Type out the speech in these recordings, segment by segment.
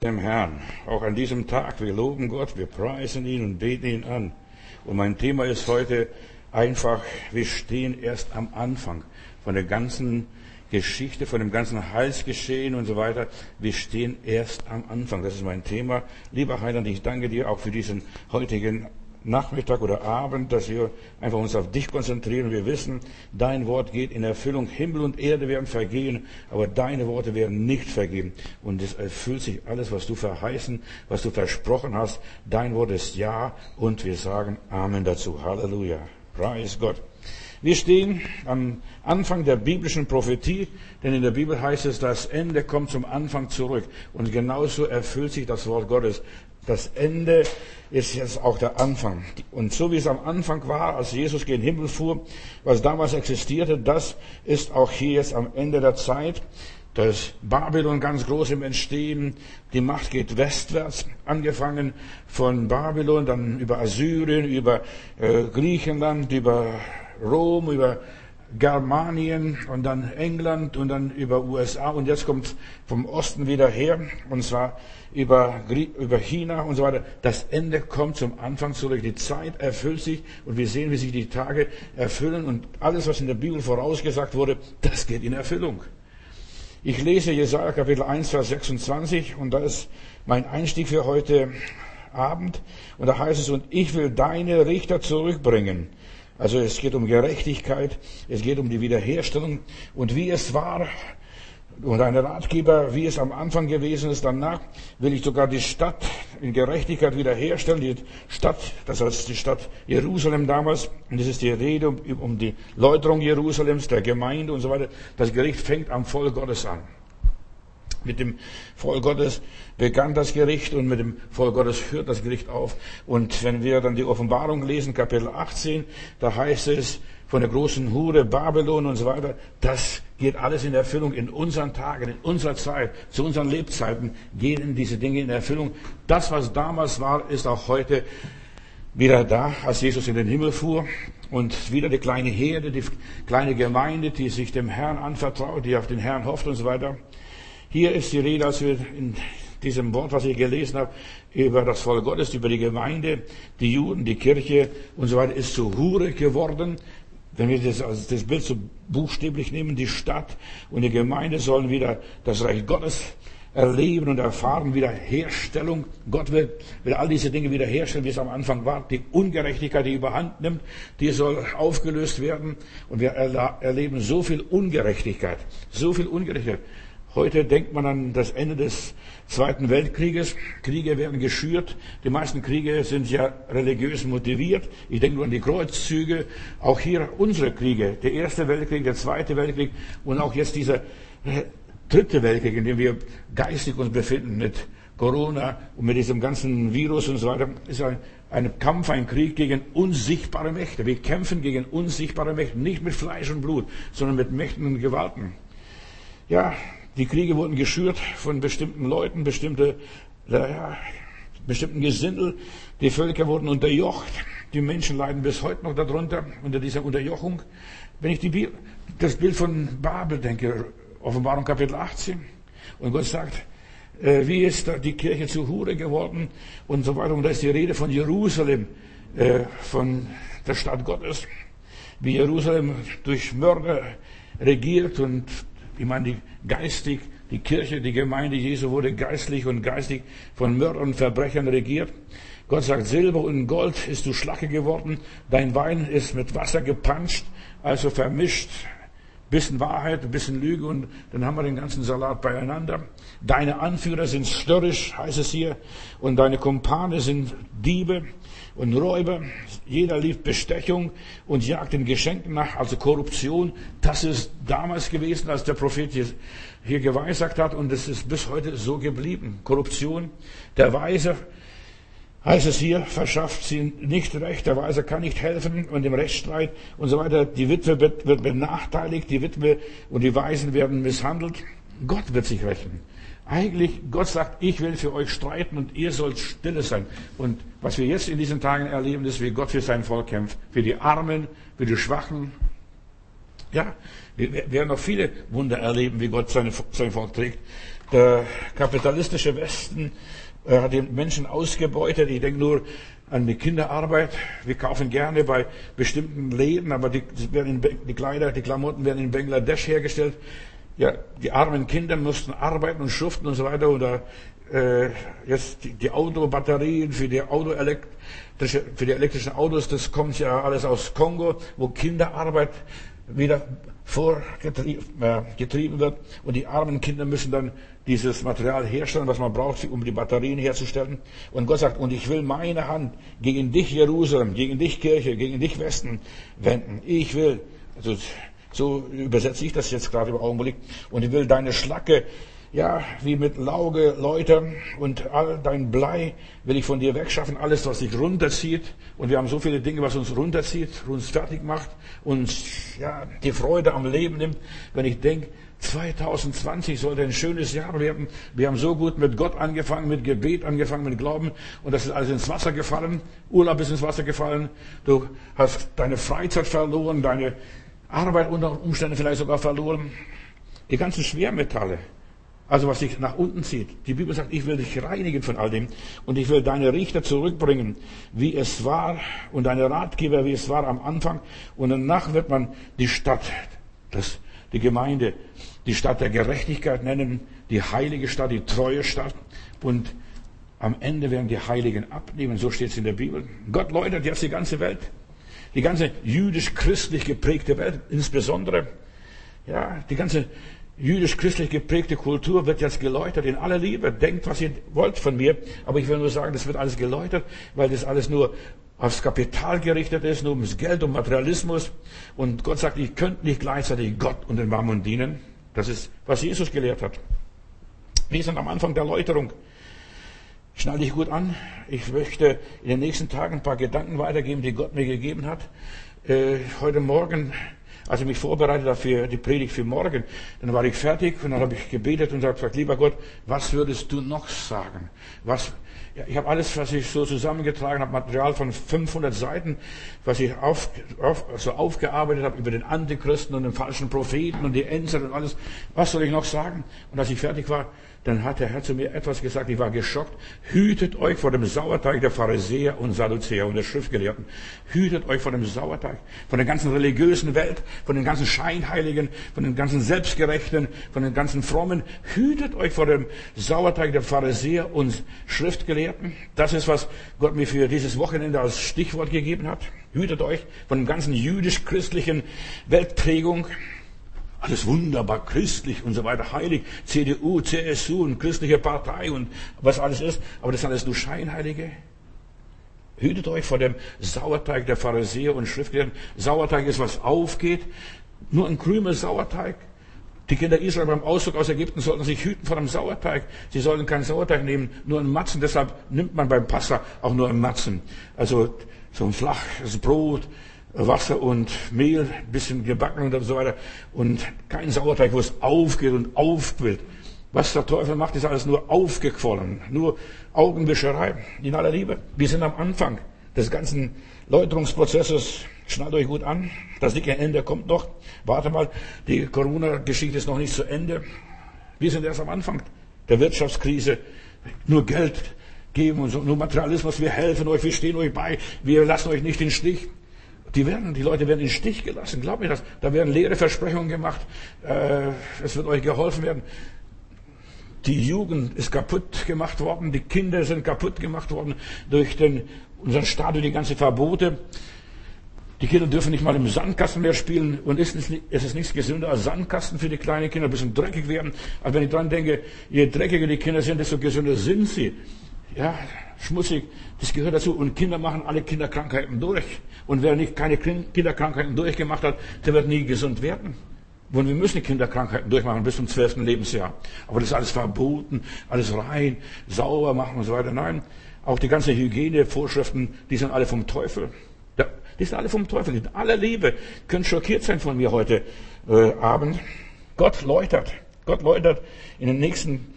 dem Herrn. Auch an diesem Tag, wir loben Gott, wir preisen ihn und beten ihn an. Und mein Thema ist heute einfach, wir stehen erst am Anfang von der ganzen Geschichte, von dem ganzen Heilsgeschehen und so weiter. Wir stehen erst am Anfang. Das ist mein Thema. Lieber Heiland, ich danke dir auch für diesen heutigen Nachmittag oder Abend, dass wir einfach uns auf dich konzentrieren. Wir wissen, dein Wort geht in Erfüllung. Himmel und Erde werden vergehen, aber deine Worte werden nicht vergehen. Und es erfüllt sich alles, was du verheißen, was du versprochen hast. Dein Wort ist Ja und wir sagen Amen dazu. Halleluja. Preis Gott. Wir stehen am Anfang der biblischen Prophetie, denn in der Bibel heißt es, das Ende kommt zum Anfang zurück. Und genauso erfüllt sich das Wort Gottes. Das Ende ist jetzt auch der Anfang. Und so wie es am Anfang war, als Jesus gen Himmel fuhr, was damals existierte, das ist auch hier jetzt am Ende der Zeit. Das Babylon ganz groß im Entstehen. Die Macht geht westwärts, angefangen von Babylon, dann über Assyrien, über äh, Griechenland, über Rom, über Germanien und dann England und dann über USA und jetzt kommt vom Osten wieder her und zwar über, über China und so weiter. Das Ende kommt zum Anfang zurück. Die Zeit erfüllt sich und wir sehen, wie sich die Tage erfüllen und alles, was in der Bibel vorausgesagt wurde, das geht in Erfüllung. Ich lese Jesaja Kapitel 1, Vers 26 und da ist mein Einstieg für heute Abend und da heißt es, und ich will deine Richter zurückbringen also es geht um Gerechtigkeit, es geht um die Wiederherstellung und wie es war und ein Ratgeber, wie es am Anfang gewesen ist. Danach will ich sogar die Stadt in Gerechtigkeit wiederherstellen. Die Stadt, das heißt die Stadt Jerusalem damals. Und das ist die Rede um, um die Läuterung Jerusalems, der Gemeinde und so weiter. Das Gericht fängt am Volk Gottes an. Mit dem Volk Gottes begann das Gericht und mit dem Volk Gottes hört das Gericht auf. Und wenn wir dann die Offenbarung lesen, Kapitel 18, da heißt es von der großen Hure Babylon und so weiter, das geht alles in Erfüllung in unseren Tagen, in unserer Zeit, zu unseren Lebzeiten gehen diese Dinge in Erfüllung. Das, was damals war, ist auch heute wieder da, als Jesus in den Himmel fuhr. Und wieder die kleine Herde, die kleine Gemeinde, die sich dem Herrn anvertraut, die auf den Herrn hofft und so weiter. Hier ist die Rede, als wir in diesem Wort, was ich gelesen habe, über das Volk Gottes, über die Gemeinde, die Juden, die Kirche und so weiter, ist zu Hure geworden. Wenn wir das, also das Bild so buchstäblich nehmen, die Stadt und die Gemeinde sollen wieder das Reich Gottes erleben und erfahren, Wiederherstellung. Gott will, will all diese Dinge wiederherstellen, wie es am Anfang war. Die Ungerechtigkeit, die überhand nimmt, die soll aufgelöst werden. Und wir erleben so viel Ungerechtigkeit, so viel Ungerechtigkeit. Heute denkt man an das Ende des Zweiten Weltkrieges. Kriege werden geschürt. Die meisten Kriege sind ja religiös motiviert. Ich denke nur an die Kreuzzüge. Auch hier unsere Kriege. Der Erste Weltkrieg, der Zweite Weltkrieg und auch jetzt dieser äh, Dritte Weltkrieg, in dem wir geistig uns befinden mit Corona und mit diesem ganzen Virus und so weiter, ist ein, ein Kampf, ein Krieg gegen unsichtbare Mächte. Wir kämpfen gegen unsichtbare Mächte, nicht mit Fleisch und Blut, sondern mit Mächten und Gewalten. Ja, die Kriege wurden geschürt von bestimmten Leuten, bestimmte, ja, bestimmten Gesindel. Die Völker wurden unterjocht. Die Menschen leiden bis heute noch darunter, unter dieser Unterjochung. Wenn ich die, das Bild von Babel denke, Offenbarung Kapitel 18, und Gott sagt, äh, wie ist die Kirche zu Hure geworden und so weiter. Und da ist die Rede von Jerusalem, äh, von der Stadt Gottes, wie Jerusalem durch Mörder regiert und ich meine, die geistig, die Kirche, die Gemeinde Jesu wurde geistlich und geistig von Mördern und Verbrechern regiert. Gott sagt, Silber und Gold ist du Schlacke geworden, dein Wein ist mit Wasser gepanscht, also vermischt, bisschen Wahrheit, bisschen Lüge und dann haben wir den ganzen Salat beieinander. Deine Anführer sind störrisch, heißt es hier, und deine Kumpane sind Diebe und Räuber. Jeder liebt Bestechung und jagt den Geschenken nach, also Korruption. Das ist damals gewesen, als der Prophet hier geweissagt hat und es ist bis heute so geblieben. Korruption. Der Weise heißt es hier, verschafft sie nicht Recht, der Weise kann nicht helfen und im Rechtsstreit und so weiter. Die Witwe wird benachteiligt, die Witwe und die Weisen werden misshandelt. Gott wird sich rächen. Eigentlich, Gott sagt, ich will für euch streiten und ihr sollt stille sein. Und was wir jetzt in diesen Tagen erleben, ist, wie Gott für sein Volk kämpft. Für die Armen, für die Schwachen. Ja, wir werden noch viele Wunder erleben, wie Gott sein Volk trägt. Der kapitalistische Westen äh, hat die Menschen ausgebeutet. Ich denke nur an die Kinderarbeit. Wir kaufen gerne bei bestimmten Läden, aber die, die Kleider, die Klamotten werden in Bangladesch hergestellt. Ja, die armen Kinder mussten arbeiten und schuften und so weiter. Oder äh, jetzt die, die Autobatterien für die Autoelektrische, für die elektrischen Autos, das kommt ja alles aus Kongo, wo Kinderarbeit wieder vorgetrieben äh, wird. Und die armen Kinder müssen dann dieses Material herstellen, was man braucht, um die Batterien herzustellen. Und Gott sagt, und ich will meine Hand gegen dich, Jerusalem, gegen dich, Kirche, gegen dich, Westen, wenden. Ich will, also so übersetze ich das jetzt gerade im Augenblick, und ich will deine Schlacke ja, wie mit Lauge läutern und all dein Blei will ich von dir wegschaffen, alles, was dich runterzieht. Und wir haben so viele Dinge, was uns runterzieht, uns fertig macht, uns, ja, die Freude am Leben nimmt. Wenn ich denke, 2020 sollte ein schönes Jahr werden. Wir haben so gut mit Gott angefangen, mit Gebet angefangen, mit Glauben. Und das ist alles ins Wasser gefallen. Urlaub ist ins Wasser gefallen. Du hast deine Freizeit verloren, deine Arbeit unter Umständen vielleicht sogar verloren. Die ganzen Schwermetalle, also was dich nach unten zieht. Die Bibel sagt, ich will dich reinigen von all dem und ich will deine Richter zurückbringen, wie es war und deine Ratgeber, wie es war am Anfang. Und danach wird man die Stadt, das, die Gemeinde, die Stadt der Gerechtigkeit nennen, die heilige Stadt, die treue Stadt. Und am Ende werden die Heiligen abnehmen, so steht es in der Bibel. Gott läutert jetzt die ganze Welt, die ganze jüdisch-christlich geprägte Welt, insbesondere, ja, die ganze jüdisch-christlich geprägte Kultur wird jetzt geläutert in aller Liebe. Denkt, was ihr wollt von mir. Aber ich will nur sagen, das wird alles geläutert, weil das alles nur aufs Kapital gerichtet ist, nur ums Geld, um Materialismus. Und Gott sagt, ihr könnt nicht gleichzeitig Gott und den Mammon dienen. Das ist, was Jesus gelehrt hat. Wir sind am Anfang der Läuterung. Schnall dich gut an. Ich möchte in den nächsten Tagen ein paar Gedanken weitergeben, die Gott mir gegeben hat. Äh, heute Morgen als ich mich vorbereitet habe für die Predigt für morgen, dann war ich fertig und dann habe ich gebetet und gesagt, lieber Gott, was würdest du noch sagen? Was, ja, ich habe alles, was ich so zusammengetragen habe, Material von 500 Seiten, was ich auf, auf, so aufgearbeitet habe über den Antichristen und den falschen Propheten und die Endzeit und alles. Was soll ich noch sagen? Und als ich fertig war, dann hat der Herr zu mir etwas gesagt, ich war geschockt. Hütet euch vor dem Sauerteig der Pharisäer und Sadduzäer und der Schriftgelehrten. Hütet euch vor dem Sauerteig, von der ganzen religiösen Welt, von den ganzen Scheinheiligen, von den ganzen Selbstgerechten, von den ganzen Frommen. Hütet euch vor dem Sauerteig der Pharisäer und Schriftgelehrten. Das ist, was Gott mir für dieses Wochenende als Stichwort gegeben hat. Hütet euch von dem ganzen jüdisch-christlichen Weltprägung. Alles wunderbar christlich und so weiter, heilig, CDU, CSU und christliche Partei und was alles ist. Aber das sind alles nur Scheinheilige. Hütet euch vor dem Sauerteig der Pharisäer und Schriftgelehrten. Sauerteig ist, was aufgeht. Nur ein Krümel Sauerteig. Die Kinder Israel beim Auszug aus Ägypten sollten sich hüten vor dem Sauerteig. Sie sollten keinen Sauerteig nehmen, nur einen Matzen. Deshalb nimmt man beim Passa auch nur einen Matzen. Also so ein flaches Brot, Wasser und Mehl, bisschen gebacken und so weiter. Und kein Sauerteig, wo es aufgeht und aufquillt. Was der Teufel macht, ist alles nur aufgequollen. Nur Augenwischerei. In aller Liebe. Wir sind am Anfang des ganzen Läuterungsprozesses. Schnallt euch gut an. Das dicke Ende kommt noch. Warte mal. Die Corona-Geschichte ist noch nicht zu Ende. Wir sind erst am Anfang der Wirtschaftskrise. Nur Geld geben und so, nur Materialismus. Wir helfen euch. Wir stehen euch bei. Wir lassen euch nicht in den Stich. Die, werden, die Leute werden in den Stich gelassen, glaub mir das. Da werden leere Versprechungen gemacht. Äh, es wird euch geholfen werden. Die Jugend ist kaputt gemacht worden, die Kinder sind kaputt gemacht worden durch den, unseren Staat, durch die ganzen Verbote. Die Kinder dürfen nicht mal im Sandkasten mehr spielen und es ist, es ist nichts gesünder als Sandkasten für die kleinen Kinder, ein bisschen dreckig werden. Aber wenn ich dran denke, je dreckiger die Kinder sind, desto gesünder sind sie. Ja, schmutzig, das gehört dazu. Und Kinder machen alle Kinderkrankheiten durch. Und wer nicht keine Kinderkrankheiten durchgemacht hat, der wird nie gesund werden. Und wir müssen Kinderkrankheiten durchmachen bis zum zwölften Lebensjahr. Aber das ist alles verboten, alles rein, sauber machen und so weiter. Nein, auch die ganzen Hygienevorschriften, die sind alle vom Teufel. Die sind alle vom Teufel. In aller Liebe. Können schockiert sein von mir heute äh, Abend. Gott läutert. Gott läutert in den nächsten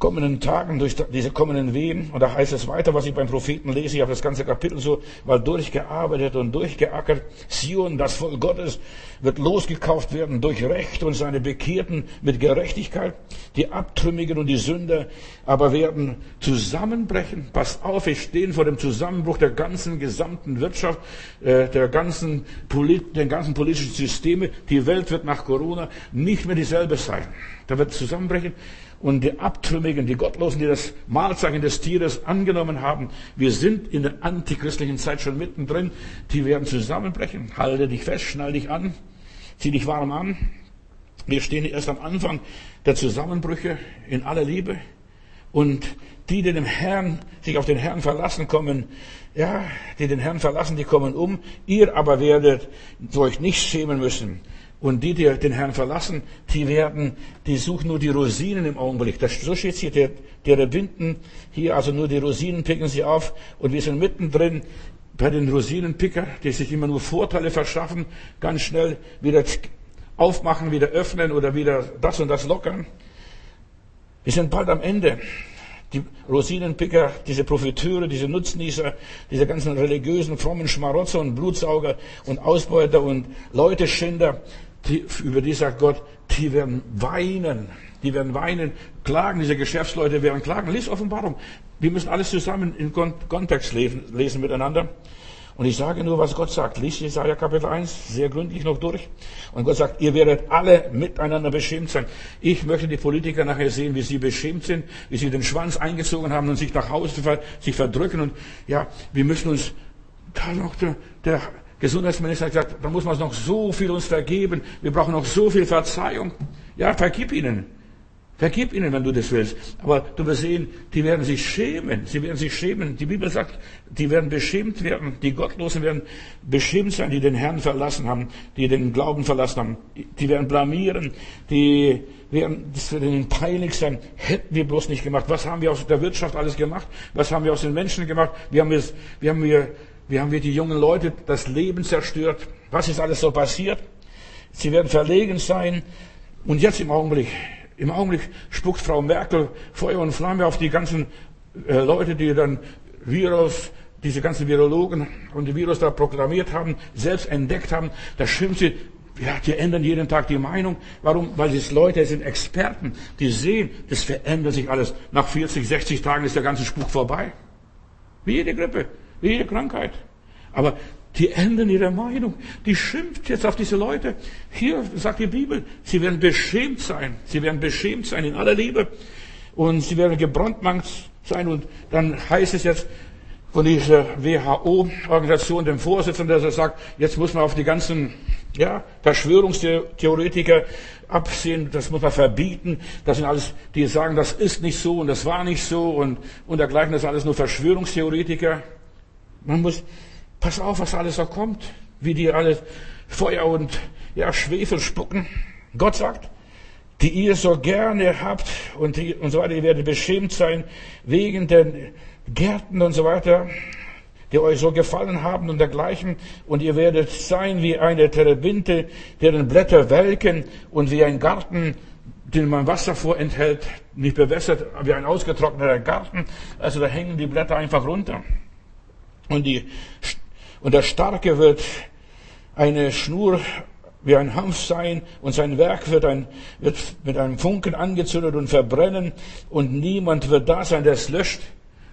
kommenden Tagen, durch diese kommenden Wehen. Und da heißt es weiter, was ich beim Propheten lese. Ich habe das ganze Kapitel so mal durchgearbeitet und durchgeackert. Sion, das Volk Gottes, wird losgekauft werden durch Recht und seine Bekehrten mit Gerechtigkeit. Die Abtrünnigen und die Sünder aber werden zusammenbrechen. Passt auf, wir stehen vor dem Zusammenbruch der ganzen gesamten Wirtschaft, äh, der ganzen, Polit der ganzen politischen Systeme. Die Welt wird nach Corona nicht mehr dieselbe sein. Da wird zusammenbrechen und die Abtrünnigen, die Gottlosen, die das Mahlzeichen des Tieres angenommen haben. Wir sind in der antichristlichen Zeit schon mittendrin. Die werden zusammenbrechen. Halte dich fest, schnall dich an, zieh dich warm an. Wir stehen erst am Anfang der Zusammenbrüche in aller Liebe. Und die, die dem Herrn, sich auf den Herrn verlassen kommen, ja, die den Herrn verlassen, die kommen um. Ihr aber werdet euch nicht schämen müssen. Und die, die den Herrn verlassen, die werden, die suchen nur die Rosinen im Augenblick. Das, so steht hier, der, der Winden hier, also nur die Rosinen picken sie auf. Und wir sind mittendrin bei den Rosinenpicker, die sich immer nur Vorteile verschaffen, ganz schnell wieder aufmachen, wieder öffnen oder wieder das und das lockern. Wir sind bald am Ende. Die Rosinenpicker, diese Profiteure, diese Nutznießer, diese ganzen religiösen, frommen Schmarotzer und Blutsauger und Ausbeuter und Leuteschinder, die, über die sagt Gott, die werden weinen. Die werden weinen, klagen, diese Geschäftsleute werden klagen. Lies Offenbarung. Wir müssen alles zusammen in Kontext lesen, lesen miteinander. Und ich sage nur, was Gott sagt. Lies Jesaja Kapitel 1 sehr gründlich noch durch. Und Gott sagt, ihr werdet alle miteinander beschämt sein. Ich möchte die Politiker nachher sehen, wie sie beschämt sind, wie sie den Schwanz eingezogen haben und sich nach Hause sich verdrücken. Und ja, wir müssen uns, da noch der, der Gesundheitsminister hat gesagt, da muss man noch so viel uns vergeben. Wir brauchen noch so viel Verzeihung. Ja, vergib ihnen. Vergib ihnen, wenn du das willst. Aber du wirst sehen, die werden sich schämen. Sie werden sich schämen. Die Bibel sagt, die werden beschämt werden. Die Gottlosen werden beschämt sein, die den Herrn verlassen haben, die den Glauben verlassen haben. Die werden blamieren. Die werden, das wird ihnen peinlich sein. Hätten wir bloß nicht gemacht. Was haben wir aus der Wirtschaft alles gemacht? Was haben wir aus den Menschen gemacht? Wir haben, wir, wir haben wir wie haben wir die jungen Leute das Leben zerstört? Was ist alles so passiert? Sie werden verlegen sein. Und jetzt im Augenblick, im Augenblick spuckt Frau Merkel Feuer und Flamme auf die ganzen äh, Leute, die dann Virus, diese ganzen Virologen und die Virus da proklamiert haben, selbst entdeckt haben. Da schimpft sie, ja, die ändern jeden Tag die Meinung. Warum? Weil es Leute sind Experten, die sehen, das verändert sich alles. Nach 40, 60 Tagen ist der ganze Spuk vorbei. Wie jede Grippe. Wie jede Krankheit. Aber die ändern ihre Meinung. Die schimpft jetzt auf diese Leute. Hier sagt die Bibel, sie werden beschämt sein. Sie werden beschämt sein in aller Liebe. Und sie werden gebrandmarkt sein. Und dann heißt es jetzt von dieser WHO-Organisation, dem Vorsitzenden, der sagt, jetzt muss man auf die ganzen ja, Verschwörungstheoretiker absehen, das muss man verbieten. Das sind alles, die sagen, das ist nicht so und das war nicht so und, und dergleichen, das sind alles nur Verschwörungstheoretiker. Man muss, pass auf, was alles da kommt, wie die alle Feuer und ja, Schwefel spucken. Gott sagt, die ihr so gerne habt und, die, und so weiter, ihr werdet beschämt sein wegen den Gärten und so weiter, die euch so gefallen haben und dergleichen. Und ihr werdet sein wie eine Terebinte, deren Blätter welken und wie ein Garten, den man Wasser vorenthält, nicht bewässert, wie ein ausgetrockneter Garten. Also da hängen die Blätter einfach runter. Und, die, und der Starke wird eine Schnur wie ein Hanf sein und sein Werk wird, ein, wird mit einem Funken angezündet und verbrennen und niemand wird da sein, der es löscht.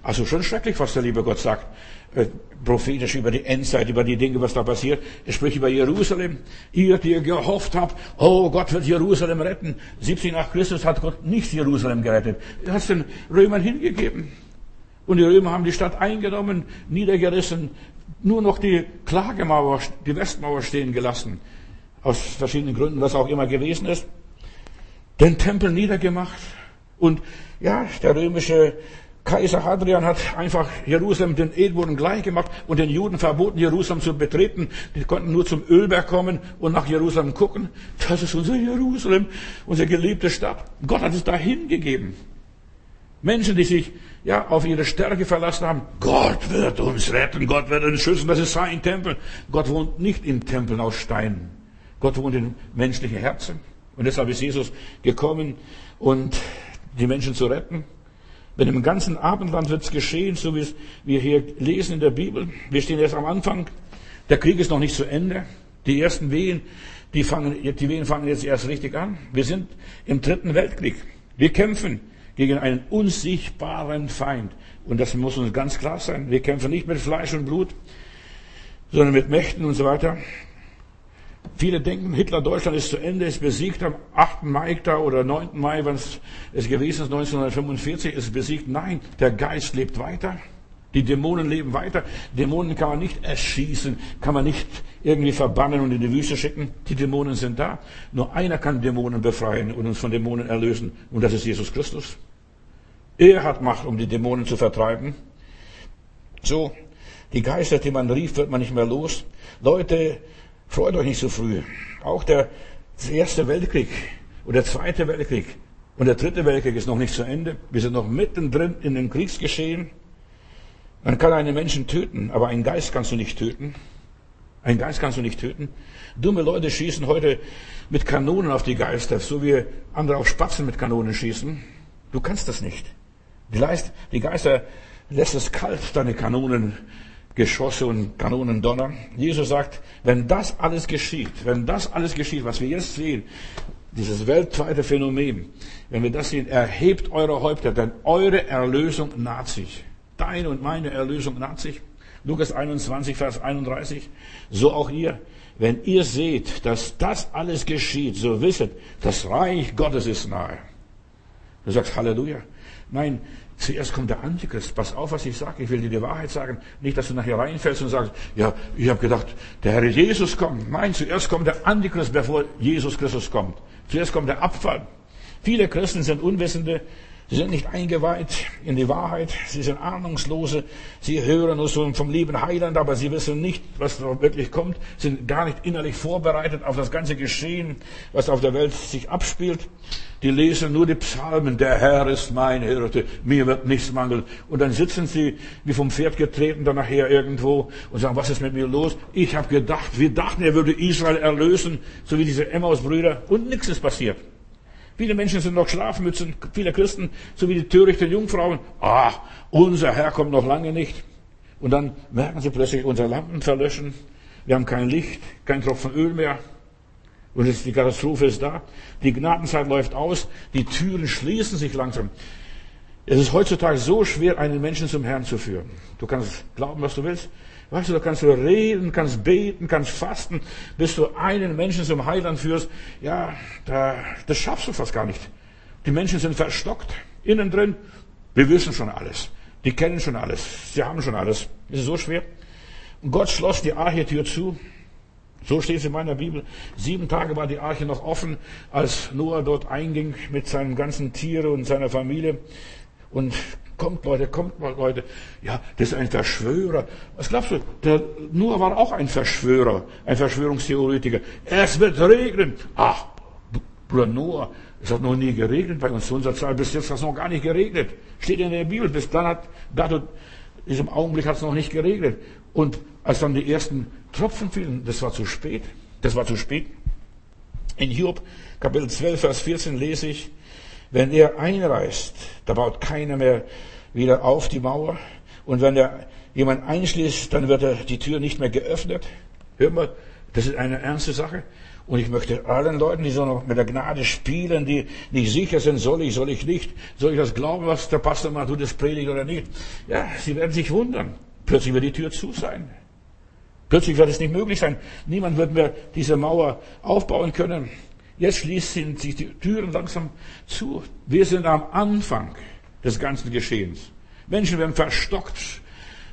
Also schon schrecklich, was der liebe Gott sagt. Äh, prophetisch über die Endzeit, über die Dinge, was da passiert. Er spricht über Jerusalem. Ihr, die ihr gehofft habt, oh, Gott wird Jerusalem retten. 17 nach Christus hat Gott nicht Jerusalem gerettet. Er hat es den Römern hingegeben. Und die Römer haben die Stadt eingenommen, niedergerissen, nur noch die Klagemauer, die Westmauer stehen gelassen. Aus verschiedenen Gründen, was auch immer gewesen ist. Den Tempel niedergemacht. Und ja, der römische Kaiser Hadrian hat einfach Jerusalem den Edboden gleich gemacht und den Juden verboten, Jerusalem zu betreten. Die konnten nur zum Ölberg kommen und nach Jerusalem gucken. Das ist unser Jerusalem, unsere geliebte Stadt. Gott hat es dahin gegeben. Menschen, die sich ja auf ihre Stärke verlassen haben. Gott wird uns retten, Gott wird uns schützen, das ist sein Tempel. Gott wohnt nicht in Tempeln aus Steinen. Gott wohnt in menschlichen Herzen. Und deshalb ist Jesus gekommen und die Menschen zu retten. Wenn im ganzen Abendland wird es geschehen, so wie wir hier lesen in der Bibel. Wir stehen erst am Anfang. Der Krieg ist noch nicht zu Ende. Die ersten Wehen, die, fangen, die Wehen fangen jetzt erst richtig an. Wir sind im dritten Weltkrieg. Wir kämpfen gegen einen unsichtbaren Feind. Und das muss uns ganz klar sein. Wir kämpfen nicht mit Fleisch und Blut, sondern mit Mächten und so weiter. Viele denken, Hitler Deutschland ist zu Ende, ist besiegt am 8. Mai oder 9. Mai, wann es gewesen ist, 1945, ist besiegt. Nein, der Geist lebt weiter. Die Dämonen leben weiter. Dämonen kann man nicht erschießen, kann man nicht irgendwie verbannen und in die Wüste schicken. Die Dämonen sind da. Nur einer kann Dämonen befreien und uns von Dämonen erlösen. Und das ist Jesus Christus. Er hat Macht, um die Dämonen zu vertreiben. So, die Geister, die man rief, wird man nicht mehr los. Leute, freut euch nicht so früh. Auch der Erste Weltkrieg und der Zweite Weltkrieg und der Dritte Weltkrieg ist noch nicht zu Ende. Wir sind noch mittendrin in dem Kriegsgeschehen. Man kann einen Menschen töten, aber einen Geist kannst du nicht töten. Einen Geist kannst du nicht töten. Dumme Leute schießen heute mit Kanonen auf die Geister, so wie andere auf Spatzen mit Kanonen schießen. Du kannst das nicht. Die, Geister lässt es kalt, deine Kanonengeschosse und Kanonendonner. Jesus sagt, wenn das alles geschieht, wenn das alles geschieht, was wir jetzt sehen, dieses weltweite Phänomen, wenn wir das sehen, erhebt eure Häupter, denn eure Erlösung naht sich. Deine und meine Erlösung naht sich. Lukas 21, Vers 31. So auch ihr. Wenn ihr seht, dass das alles geschieht, so wisset, das Reich Gottes ist nahe. Du sagst Halleluja. Nein, zuerst kommt der Antichrist. Pass auf, was ich sage. Ich will dir die Wahrheit sagen. Nicht, dass du nachher reinfällst und sagst, ja, ich habe gedacht, der Herr Jesus kommt. Nein, zuerst kommt der Antichrist, bevor Jesus Christus kommt. Zuerst kommt der Abfall. Viele Christen sind Unwissende, Sie sind nicht eingeweiht in die Wahrheit. Sie sind ahnungslose. Sie hören nur so vom lieben Heiland, aber sie wissen nicht, was da wirklich kommt. Sind gar nicht innerlich vorbereitet auf das ganze Geschehen, was auf der Welt sich abspielt. Die lesen nur die Psalmen. Der Herr ist mein Hirte. Mir wird nichts mangeln. Und dann sitzen sie wie vom Pferd getreten dann nachher irgendwo und sagen, was ist mit mir los? Ich habe gedacht, wir dachten, er würde Israel erlösen, so wie diese Emmaus-Brüder. Und nichts ist passiert. Viele Menschen sind noch Schlafmützen, viele Christen, so wie die törichten Jungfrauen. Ah, unser Herr kommt noch lange nicht. Und dann merken sie plötzlich, unsere Lampen verlöschen. Wir haben kein Licht, kein Tropfen Öl mehr. Und die Katastrophe ist da. Die Gnadenzeit läuft aus. Die Türen schließen sich langsam. Es ist heutzutage so schwer, einen Menschen zum Herrn zu führen. Du kannst glauben, was du willst. Weißt du, da kannst du reden, kannst beten, kannst fasten, bis du einen Menschen zum Heiland führst. Ja, da, das schaffst du fast gar nicht. Die Menschen sind verstockt, innen drin. Wir wissen schon alles. Die kennen schon alles. Sie haben schon alles. Es ist so schwer. Und Gott schloss die Arche-Tür zu. So steht es in meiner Bibel. Sieben Tage war die Arche noch offen, als Noah dort einging mit seinen ganzen Tieren und seiner Familie. Und Kommt Leute, kommt mal Leute. Ja, das ist ein Verschwörer. Was glaubst du? Der Noah war auch ein Verschwörer, ein Verschwörungstheoretiker. Es wird regnen. Ach, Bruder Noah, es hat noch nie geregnet bei uns. Zu unserer Zeit bis jetzt hat es noch gar nicht geregnet. Steht in der Bibel. Bis dann hat, dato, in diesem Augenblick hat es noch nicht geregnet. Und als dann die ersten Tropfen fielen, das war zu spät. Das war zu spät. In Hiob, Kapitel 12, Vers 14 lese ich, wenn er einreißt, da baut keiner mehr wieder auf die Mauer. Und wenn er jemand einschließt, dann wird er die Tür nicht mehr geöffnet. Hört mal, das ist eine ernste Sache. Und ich möchte allen Leuten, die so noch mit der Gnade spielen, die nicht sicher sind, soll ich, soll ich nicht, soll ich das glauben, was der Pastor mal tut, das predigt oder nicht. Ja, sie werden sich wundern. Plötzlich wird die Tür zu sein. Plötzlich wird es nicht möglich sein. Niemand wird mehr diese Mauer aufbauen können. Jetzt schließen sich die Türen langsam zu. Wir sind am Anfang des ganzen Geschehens. Menschen werden verstockt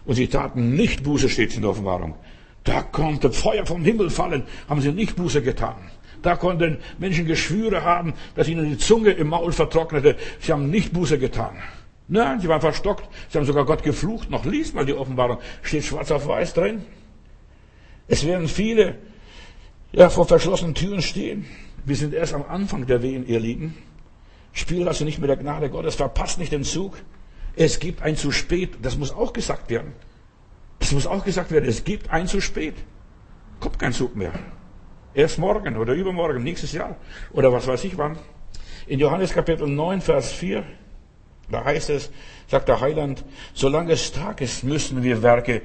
und sie taten nicht Buße, steht in der Offenbarung. Da konnte Feuer vom Himmel fallen, haben sie nicht Buße getan. Da konnten Menschen Geschwüre haben, dass ihnen die Zunge im Maul vertrocknete. Sie haben nicht Buße getan. Nein, sie waren verstockt. Sie haben sogar Gott geflucht. Noch liest mal die Offenbarung. Steht schwarz auf weiß drin. Es werden viele ja, vor verschlossenen Türen stehen. Wir sind erst am Anfang der Wehen, ihr Lieben. Spiel also nicht mit der Gnade Gottes, verpasst nicht den Zug. Es gibt ein zu spät, das muss auch gesagt werden. Das muss auch gesagt werden, es gibt ein zu spät. Kommt kein Zug mehr. Erst morgen oder übermorgen, nächstes Jahr oder was weiß ich wann. In Johannes Kapitel 9, Vers 4 Da heißt es, sagt der Heiland, solange es Tag ist, müssen wir Werke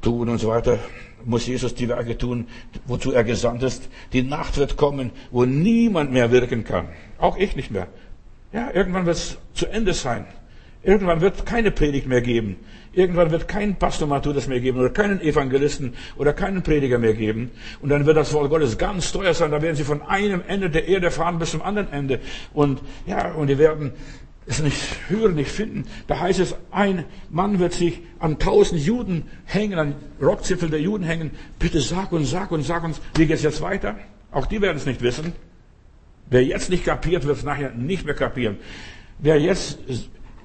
tun und so weiter. Muss Jesus die Werke tun, wozu er gesandt ist. Die Nacht wird kommen, wo niemand mehr wirken kann. Auch ich nicht mehr. Ja, irgendwann wird es zu Ende sein. Irgendwann wird keine Predigt mehr geben. Irgendwann wird kein Pastor Matthäus mehr geben oder keinen Evangelisten oder keinen Prediger mehr geben. Und dann wird das Wort Gottes ganz teuer sein. Da werden sie von einem Ende der Erde fahren bis zum anderen Ende. Und ja, und die werden es nicht hören, nicht finden. Da heißt es, ein Mann wird sich an tausend Juden hängen, an Rockzipfel der Juden hängen. Bitte sag uns, sag uns, sag uns, wie geht's jetzt weiter? Auch die werden es nicht wissen. Wer jetzt nicht kapiert, wird es nachher nicht mehr kapieren. Wer jetzt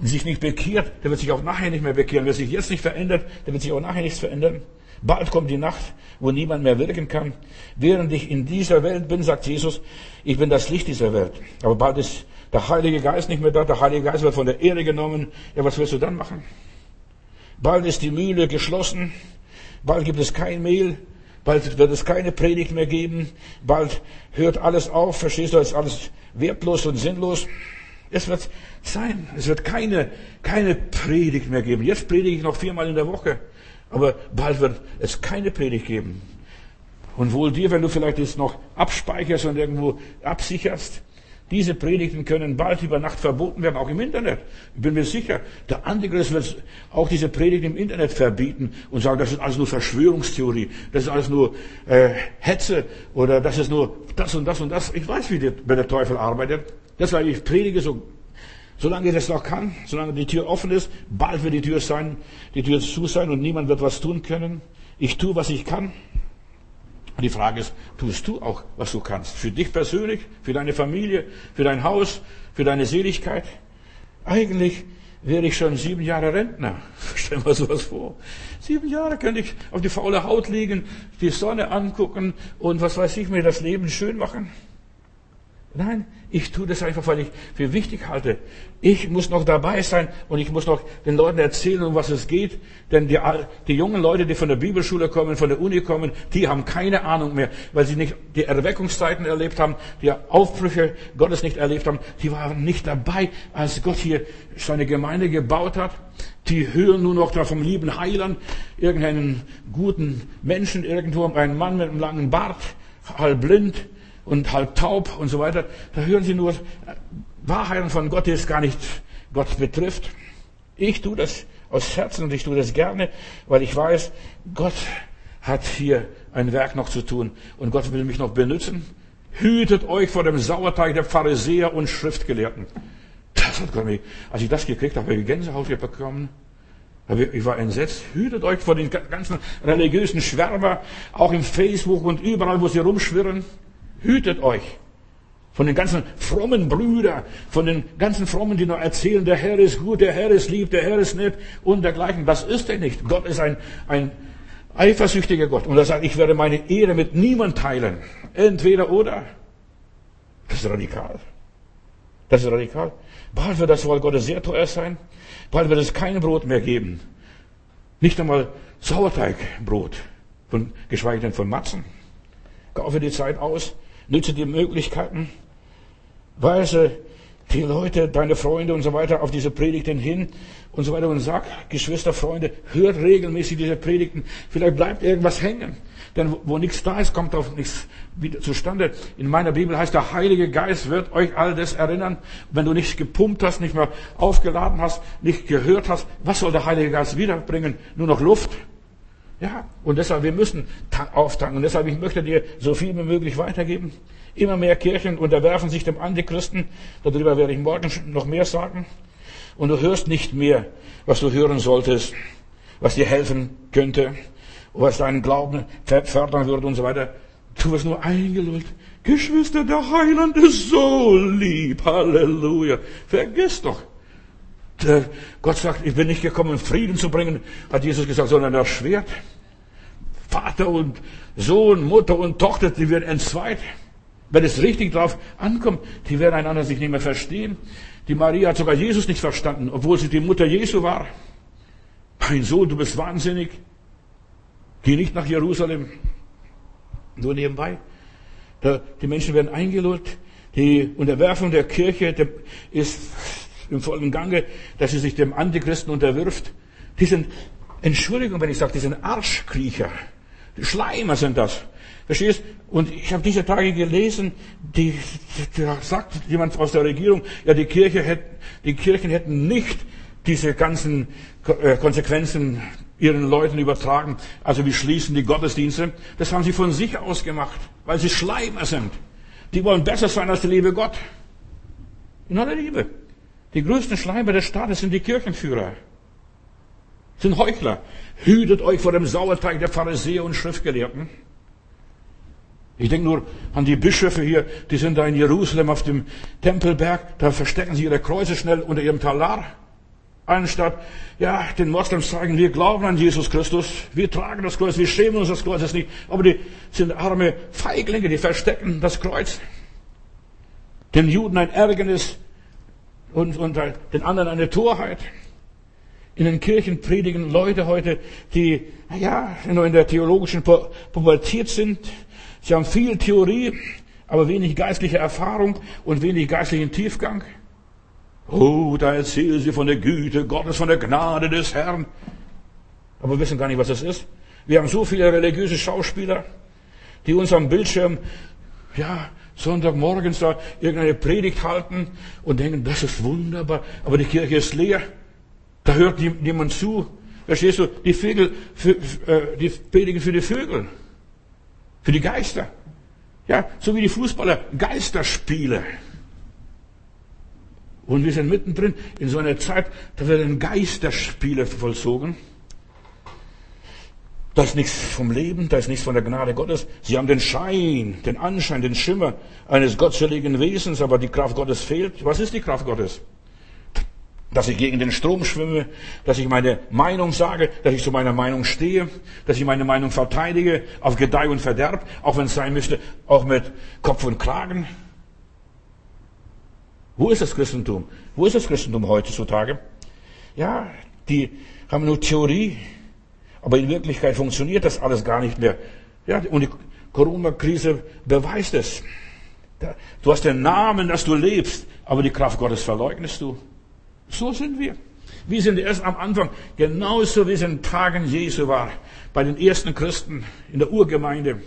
sich nicht bekehrt, der wird sich auch nachher nicht mehr bekehren. Wer sich jetzt nicht verändert, der wird sich auch nachher nichts verändern. Bald kommt die Nacht, wo niemand mehr wirken kann. Während ich in dieser Welt bin, sagt Jesus, ich bin das Licht dieser Welt. Aber bald ist der Heilige Geist nicht mehr da. Der Heilige Geist wird von der Erde genommen. Ja, was wirst du dann machen? Bald ist die Mühle geschlossen. Bald gibt es kein Mehl. Bald wird es keine Predigt mehr geben. Bald hört alles auf. Verstehst du? Ist alles wertlos und sinnlos. Es wird sein. Es wird keine, keine Predigt mehr geben. Jetzt predige ich noch viermal in der Woche. Aber bald wird es keine Predigt geben. Und wohl dir, wenn du vielleicht jetzt noch abspeicherst und irgendwo absicherst. Diese Predigten können bald über Nacht verboten werden, auch im Internet. Ich bin mir sicher, der Antichrist wird auch diese Predigten im Internet verbieten und sagen, das ist alles nur Verschwörungstheorie, das ist alles nur äh, Hetze oder das ist nur das und das und das. Ich weiß, wie der, wie der Teufel arbeitet. Deshalb ich predige so, solange ich das noch kann, solange die Tür offen ist. Bald wird die Tür sein, die Tür zu sein und niemand wird was tun können. Ich tue, was ich kann. Die Frage ist, tust du auch, was du kannst? Für dich persönlich, für deine Familie, für dein Haus, für deine Seligkeit? Eigentlich wäre ich schon sieben Jahre Rentner. Stell mal sowas vor. Sieben Jahre könnte ich auf die faule Haut liegen, die Sonne angucken und was weiß ich, mir das Leben schön machen. Nein, ich tue das einfach, weil ich für wichtig halte. Ich muss noch dabei sein und ich muss noch den Leuten erzählen, um was es geht. Denn die, die jungen Leute, die von der Bibelschule kommen, von der Uni kommen, die haben keine Ahnung mehr, weil sie nicht die Erweckungszeiten erlebt haben, die Aufbrüche Gottes nicht erlebt haben. Die waren nicht dabei, als Gott hier seine Gemeinde gebaut hat. Die hören nur noch da vom lieben Heiland, irgendeinen guten Menschen irgendwo, einen Mann mit einem langen Bart, halb blind und halb taub und so weiter. Da hören sie nur Wahrheiten von Gott, die es gar nicht Gott betrifft. Ich tue das aus Herzen und ich tue das gerne, weil ich weiß, Gott hat hier ein Werk noch zu tun und Gott will mich noch benutzen. Hütet euch vor dem Sauerteig der Pharisäer und Schriftgelehrten. Das hat Gott mich, als ich das gekriegt habe, habe ich Gänsehaut bekommen. Ich war entsetzt. Hütet euch vor den ganzen religiösen Schwärmer, auch im Facebook und überall, wo sie rumschwirren. Hütet euch von den ganzen frommen Brüdern, von den ganzen frommen, die noch erzählen, der Herr ist gut, der Herr ist lieb, der Herr ist nett und dergleichen. Das ist er nicht. Gott ist ein, ein eifersüchtiger Gott. Und er sagt, ich werde meine Ehre mit niemand teilen. Entweder oder. Das ist radikal. Das ist radikal. Bald wird das Wort Gottes sehr teuer sein. Bald wird es kein Brot mehr geben. Nicht einmal Sauerteigbrot, von, geschweige denn von Matzen. Kaufe die Zeit aus nütze die Möglichkeiten, weise die Leute, deine Freunde und so weiter auf diese Predigten hin und so weiter und sag, Geschwister, Freunde, hört regelmäßig diese Predigten. Vielleicht bleibt irgendwas hängen. Denn wo, nichts da ist, kommt auch nichts wieder zustande. In meiner Bibel heißt, der Heilige Geist wird euch all das erinnern. Wenn du nicht gepumpt hast, nicht mehr aufgeladen hast, nicht gehört hast, was soll der Heilige Geist wiederbringen? Nur noch Luft? Ja, und deshalb, wir müssen auftanken. Und deshalb, ich möchte dir so viel wie möglich weitergeben. Immer mehr Kirchen unterwerfen sich dem Antichristen. Darüber werde ich morgen noch mehr sagen. Und du hörst nicht mehr, was du hören solltest, was dir helfen könnte, was deinen Glauben fördern würde und so weiter. Du wirst nur eingelullt. Geschwister, der Heiland ist so lieb. Halleluja. Vergiss doch, Gott sagt, ich bin nicht gekommen, Frieden zu bringen, hat Jesus gesagt, sondern das Schwert. Vater und Sohn, Mutter und Tochter, die werden entzweit. Wenn es richtig drauf ankommt, die werden einander sich nicht mehr verstehen. Die Maria hat sogar Jesus nicht verstanden, obwohl sie die Mutter Jesu war. Mein Sohn, du bist wahnsinnig. Geh nicht nach Jerusalem. Nur nebenbei. Die Menschen werden eingelullt. Die Unterwerfung der Kirche ist im vollen Gange, dass sie sich dem Antichristen unterwirft. Die sind, Entschuldigung, wenn ich sage, die sind Arschkriecher. Die Schleimer sind das. Verstehst? Und ich habe diese Tage gelesen, die, da sagt jemand aus der Regierung, ja, die Kirche hätte, die Kirchen hätten nicht diese ganzen äh, Konsequenzen ihren Leuten übertragen. Also wir schließen die Gottesdienste. Das haben sie von sich aus gemacht, weil sie Schleimer sind. Die wollen besser sein als der liebe Gott. In aller Liebe. Die größten Schleimer des Staates sind die Kirchenführer. Sind Heuchler. Hütet euch vor dem Sauerteig der Pharisäer und Schriftgelehrten. Ich denke nur an die Bischöfe hier, die sind da in Jerusalem auf dem Tempelberg, da verstecken sie ihre Kreuze schnell unter ihrem Talar, anstatt, ja, den Moslems sagen, wir glauben an Jesus Christus, wir tragen das Kreuz, wir schämen uns das Kreuz nicht, aber die sind arme Feiglinge, die verstecken das Kreuz. Den Juden ein Ärgernis und, und den anderen eine Torheit. In den Kirchen predigen Leute heute, die, ja, nur in der theologischen Pubertät sind, Sie haben viel Theorie, aber wenig geistliche Erfahrung und wenig geistlichen Tiefgang. Oh, da erzählen sie von der Güte Gottes, von der Gnade des Herrn. Aber wissen gar nicht, was das ist. Wir haben so viele religiöse Schauspieler, die uns am Bildschirm, ja, Sonntagmorgens da irgendeine Predigt halten und denken, das ist wunderbar, aber die Kirche ist leer. Da hört niemand zu. Verstehst du? Die Vögel, äh, die predigen für die Vögel. Für die Geister. Ja, so wie die Fußballer Geisterspiele. Und wir sind mittendrin in so einer Zeit, da werden Geisterspiele vollzogen. Da ist nichts vom Leben, da ist nichts von der Gnade Gottes. Sie haben den Schein, den Anschein, den Schimmer eines gottseligen Wesens, aber die Kraft Gottes fehlt. Was ist die Kraft Gottes? dass ich gegen den Strom schwimme, dass ich meine Meinung sage, dass ich zu meiner Meinung stehe, dass ich meine Meinung verteidige, auf Gedeih und Verderb, auch wenn es sein müsste, auch mit Kopf und Kragen. Wo ist das Christentum? Wo ist das Christentum heutzutage? Ja, die haben nur Theorie, aber in Wirklichkeit funktioniert das alles gar nicht mehr. Ja, und die Corona-Krise beweist es. Du hast den Namen, dass du lebst, aber die Kraft Gottes verleugnest du. So sind wir. Wir sind erst am Anfang, genauso wie es in Tagen Jesu war, bei den ersten Christen in der Urgemeinde.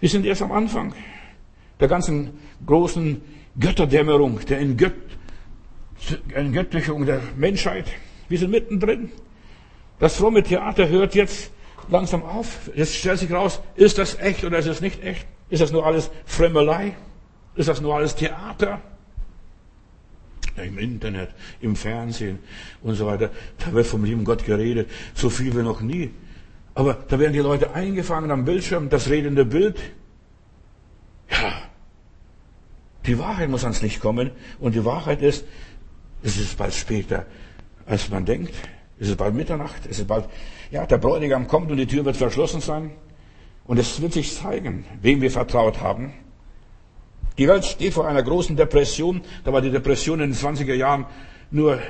Wir sind erst am Anfang der ganzen großen Götterdämmerung, der Entgött Entgöttlichung der Menschheit. Wir sind mittendrin. Das fromme Theater hört jetzt langsam auf. Jetzt stellt sich raus, ist das echt oder ist es nicht echt? Ist das nur alles Fremmelei? Ist das nur alles Theater? im Internet, im Fernsehen und so weiter. Da wird vom lieben Gott geredet, so viel wie noch nie. Aber da werden die Leute eingefangen am Bildschirm, das redende Bild. Ja, die Wahrheit muss ans Licht kommen. Und die Wahrheit ist, es ist bald später, als man denkt. Es ist bald Mitternacht. Es ist bald, ja, der Bräutigam kommt und die Tür wird verschlossen sein. Und es wird sich zeigen, wem wir vertraut haben. Die Welt steht vor einer großen Depression. Da war die Depression in den 20er Jahren nur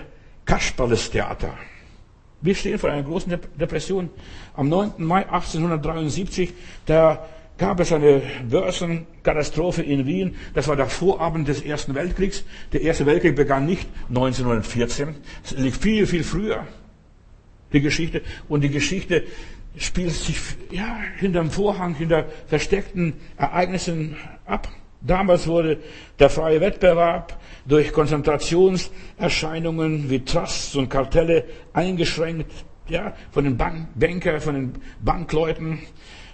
Kasperles Theater. Wir stehen vor einer großen Depression. Am 9. Mai 1873, da gab es eine Börsenkatastrophe in Wien. Das war der Vorabend des Ersten Weltkriegs. Der Erste Weltkrieg begann nicht 1914. Es liegt viel, viel früher. Die Geschichte. Und die Geschichte spielt sich, ja, hinterm Vorhang, hinter versteckten Ereignissen ab. Damals wurde der freie Wettbewerb durch Konzentrationserscheinungen wie Trusts und Kartelle eingeschränkt, ja, von den Bank Banker, von den Bankleuten,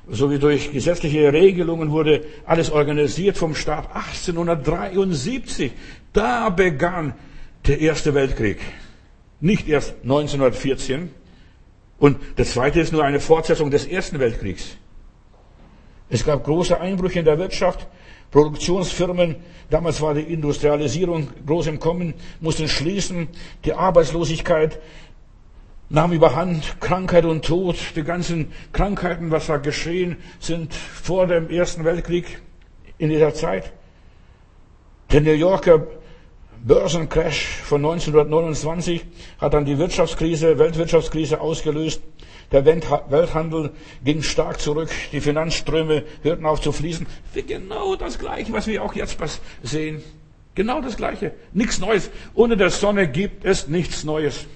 sowie durch gesetzliche Regelungen wurde alles organisiert vom Staat 1873. Da begann der Erste Weltkrieg. Nicht erst 1914. Und das zweite ist nur eine Fortsetzung des Ersten Weltkriegs. Es gab große Einbrüche in der Wirtschaft. Produktionsfirmen, damals war die Industrialisierung groß im Kommen, mussten schließen. Die Arbeitslosigkeit nahm überhand. Krankheit und Tod, die ganzen Krankheiten, was da geschehen sind vor dem Ersten Weltkrieg in dieser Zeit. Der New Yorker Börsencrash von 1929 hat dann die Wirtschaftskrise, Weltwirtschaftskrise ausgelöst. Der Welthandel ging stark zurück, die Finanzströme hörten auf zu fließen. Genau das Gleiche, was wir auch jetzt sehen. Genau das Gleiche. Nichts Neues. Unter der Sonne gibt es nichts Neues.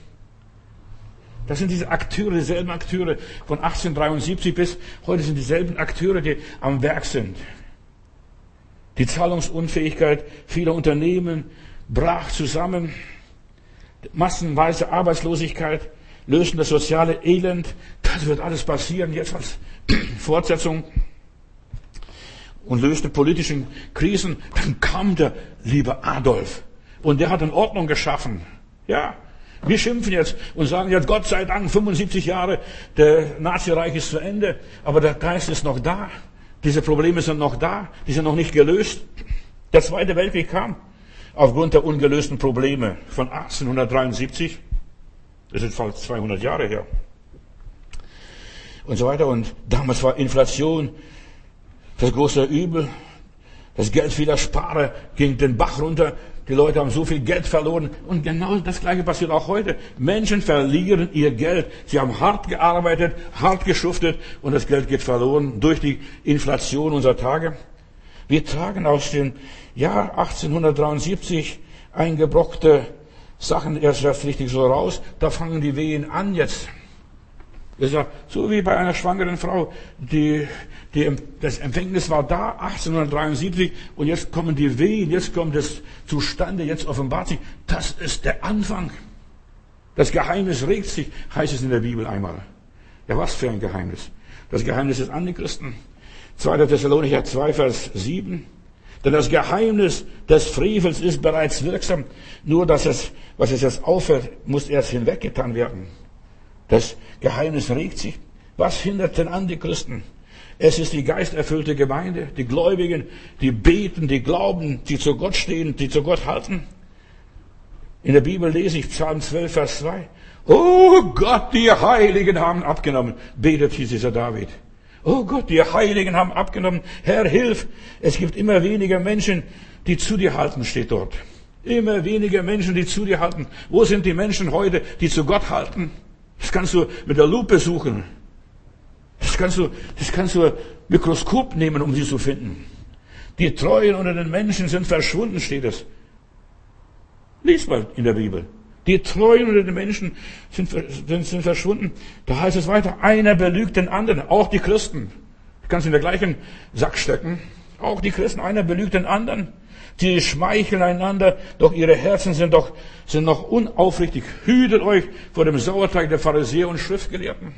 Das sind diese Akteure, dieselben Akteure von 1873 bis heute sind dieselben Akteure, die am Werk sind. Die Zahlungsunfähigkeit vieler Unternehmen brach zusammen. Massenweise Arbeitslosigkeit lösen das soziale Elend. Das wird alles passieren jetzt als Fortsetzung und löste politischen Krisen. Dann kam der liebe Adolf und der hat eine Ordnung geschaffen. Ja, wir schimpfen jetzt und sagen jetzt Gott sei Dank 75 Jahre, der Nazireich ist zu Ende, aber der Geist ist noch da. Diese Probleme sind noch da, die sind noch nicht gelöst. Der Zweite Weltkrieg kam aufgrund der ungelösten Probleme von 1873. Das ist fast 200 Jahre her. Und so weiter. Und damals war Inflation das große Übel. Das Geld vieler Sparer ging den Bach runter. Die Leute haben so viel Geld verloren. Und genau das Gleiche passiert auch heute. Menschen verlieren ihr Geld. Sie haben hart gearbeitet, hart geschuftet und das Geld geht verloren durch die Inflation unserer Tage. Wir tragen aus dem Jahr 1873 eingebrockte Sachen erst richtig so raus. Da fangen die Wehen an jetzt. Ist ja so wie bei einer schwangeren Frau. Die, die, das Empfängnis war da, 1873, und jetzt kommen die Wehen, jetzt kommt es zustande, jetzt offenbart sich. Das ist der Anfang. Das Geheimnis regt sich, heißt es in der Bibel einmal. Ja, was für ein Geheimnis? Das Geheimnis des Antichristen. 2. Thessalonicher 2, Vers 7. Denn das Geheimnis des Frevels ist bereits wirksam. Nur, dass es, was es jetzt aufhört, muss erst hinweggetan werden. Das Geheimnis regt sich. Was hindert den Antichristen? Es ist die geisterfüllte Gemeinde, die Gläubigen, die beten, die glauben, die zu Gott stehen, die zu Gott halten. In der Bibel lese ich Psalm 12, Vers 2. Oh Gott, die Heiligen haben abgenommen, betet hier dieser David. Oh Gott, die Heiligen haben abgenommen. Herr, hilf. Es gibt immer weniger Menschen, die zu dir halten, steht dort. Immer weniger Menschen, die zu dir halten. Wo sind die Menschen heute, die zu Gott halten? Das kannst du mit der Lupe suchen. Das kannst du, das kannst du Mikroskop nehmen, um sie zu finden. Die Treuen unter den Menschen sind verschwunden, steht es. Lies mal in der Bibel. Die Treuen unter den Menschen sind, sind, verschwunden. Da heißt es weiter, einer belügt den anderen, auch die Christen. Du kannst in der gleichen Sack stecken. Auch die Christen, einer belügt den anderen. Sie schmeicheln einander, doch ihre Herzen sind doch, sind noch unaufrichtig. Hütet euch vor dem Sauerteig der Pharisäer und Schriftgelehrten.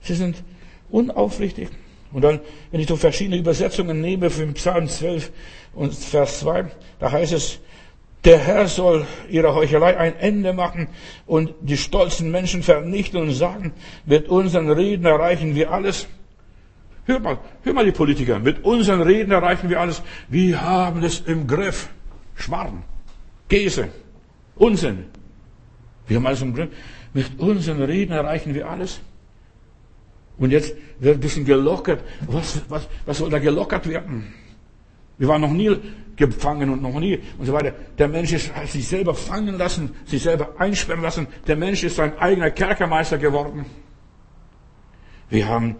Sie sind unaufrichtig. Und dann, wenn ich so verschiedene Übersetzungen nehme, für Psalm 12 und Vers 2, da heißt es, der Herr soll ihrer Heuchelei ein Ende machen und die stolzen Menschen vernichten und sagen, mit unseren Reden erreichen wir alles. Hör mal, hör mal die Politiker, mit unseren Reden erreichen wir alles. Wir haben es im Griff. Schmarrn, Käse, Unsinn. Wir haben alles im Griff. Mit unseren Reden erreichen wir alles. Und jetzt wird ein bisschen gelockert. Was, was, was soll da gelockert werden? Wir waren noch nie gefangen und noch nie und so weiter. Der Mensch ist, hat sich selber fangen lassen, sich selber einsperren lassen. Der Mensch ist sein eigener Kerkermeister geworden. Wir haben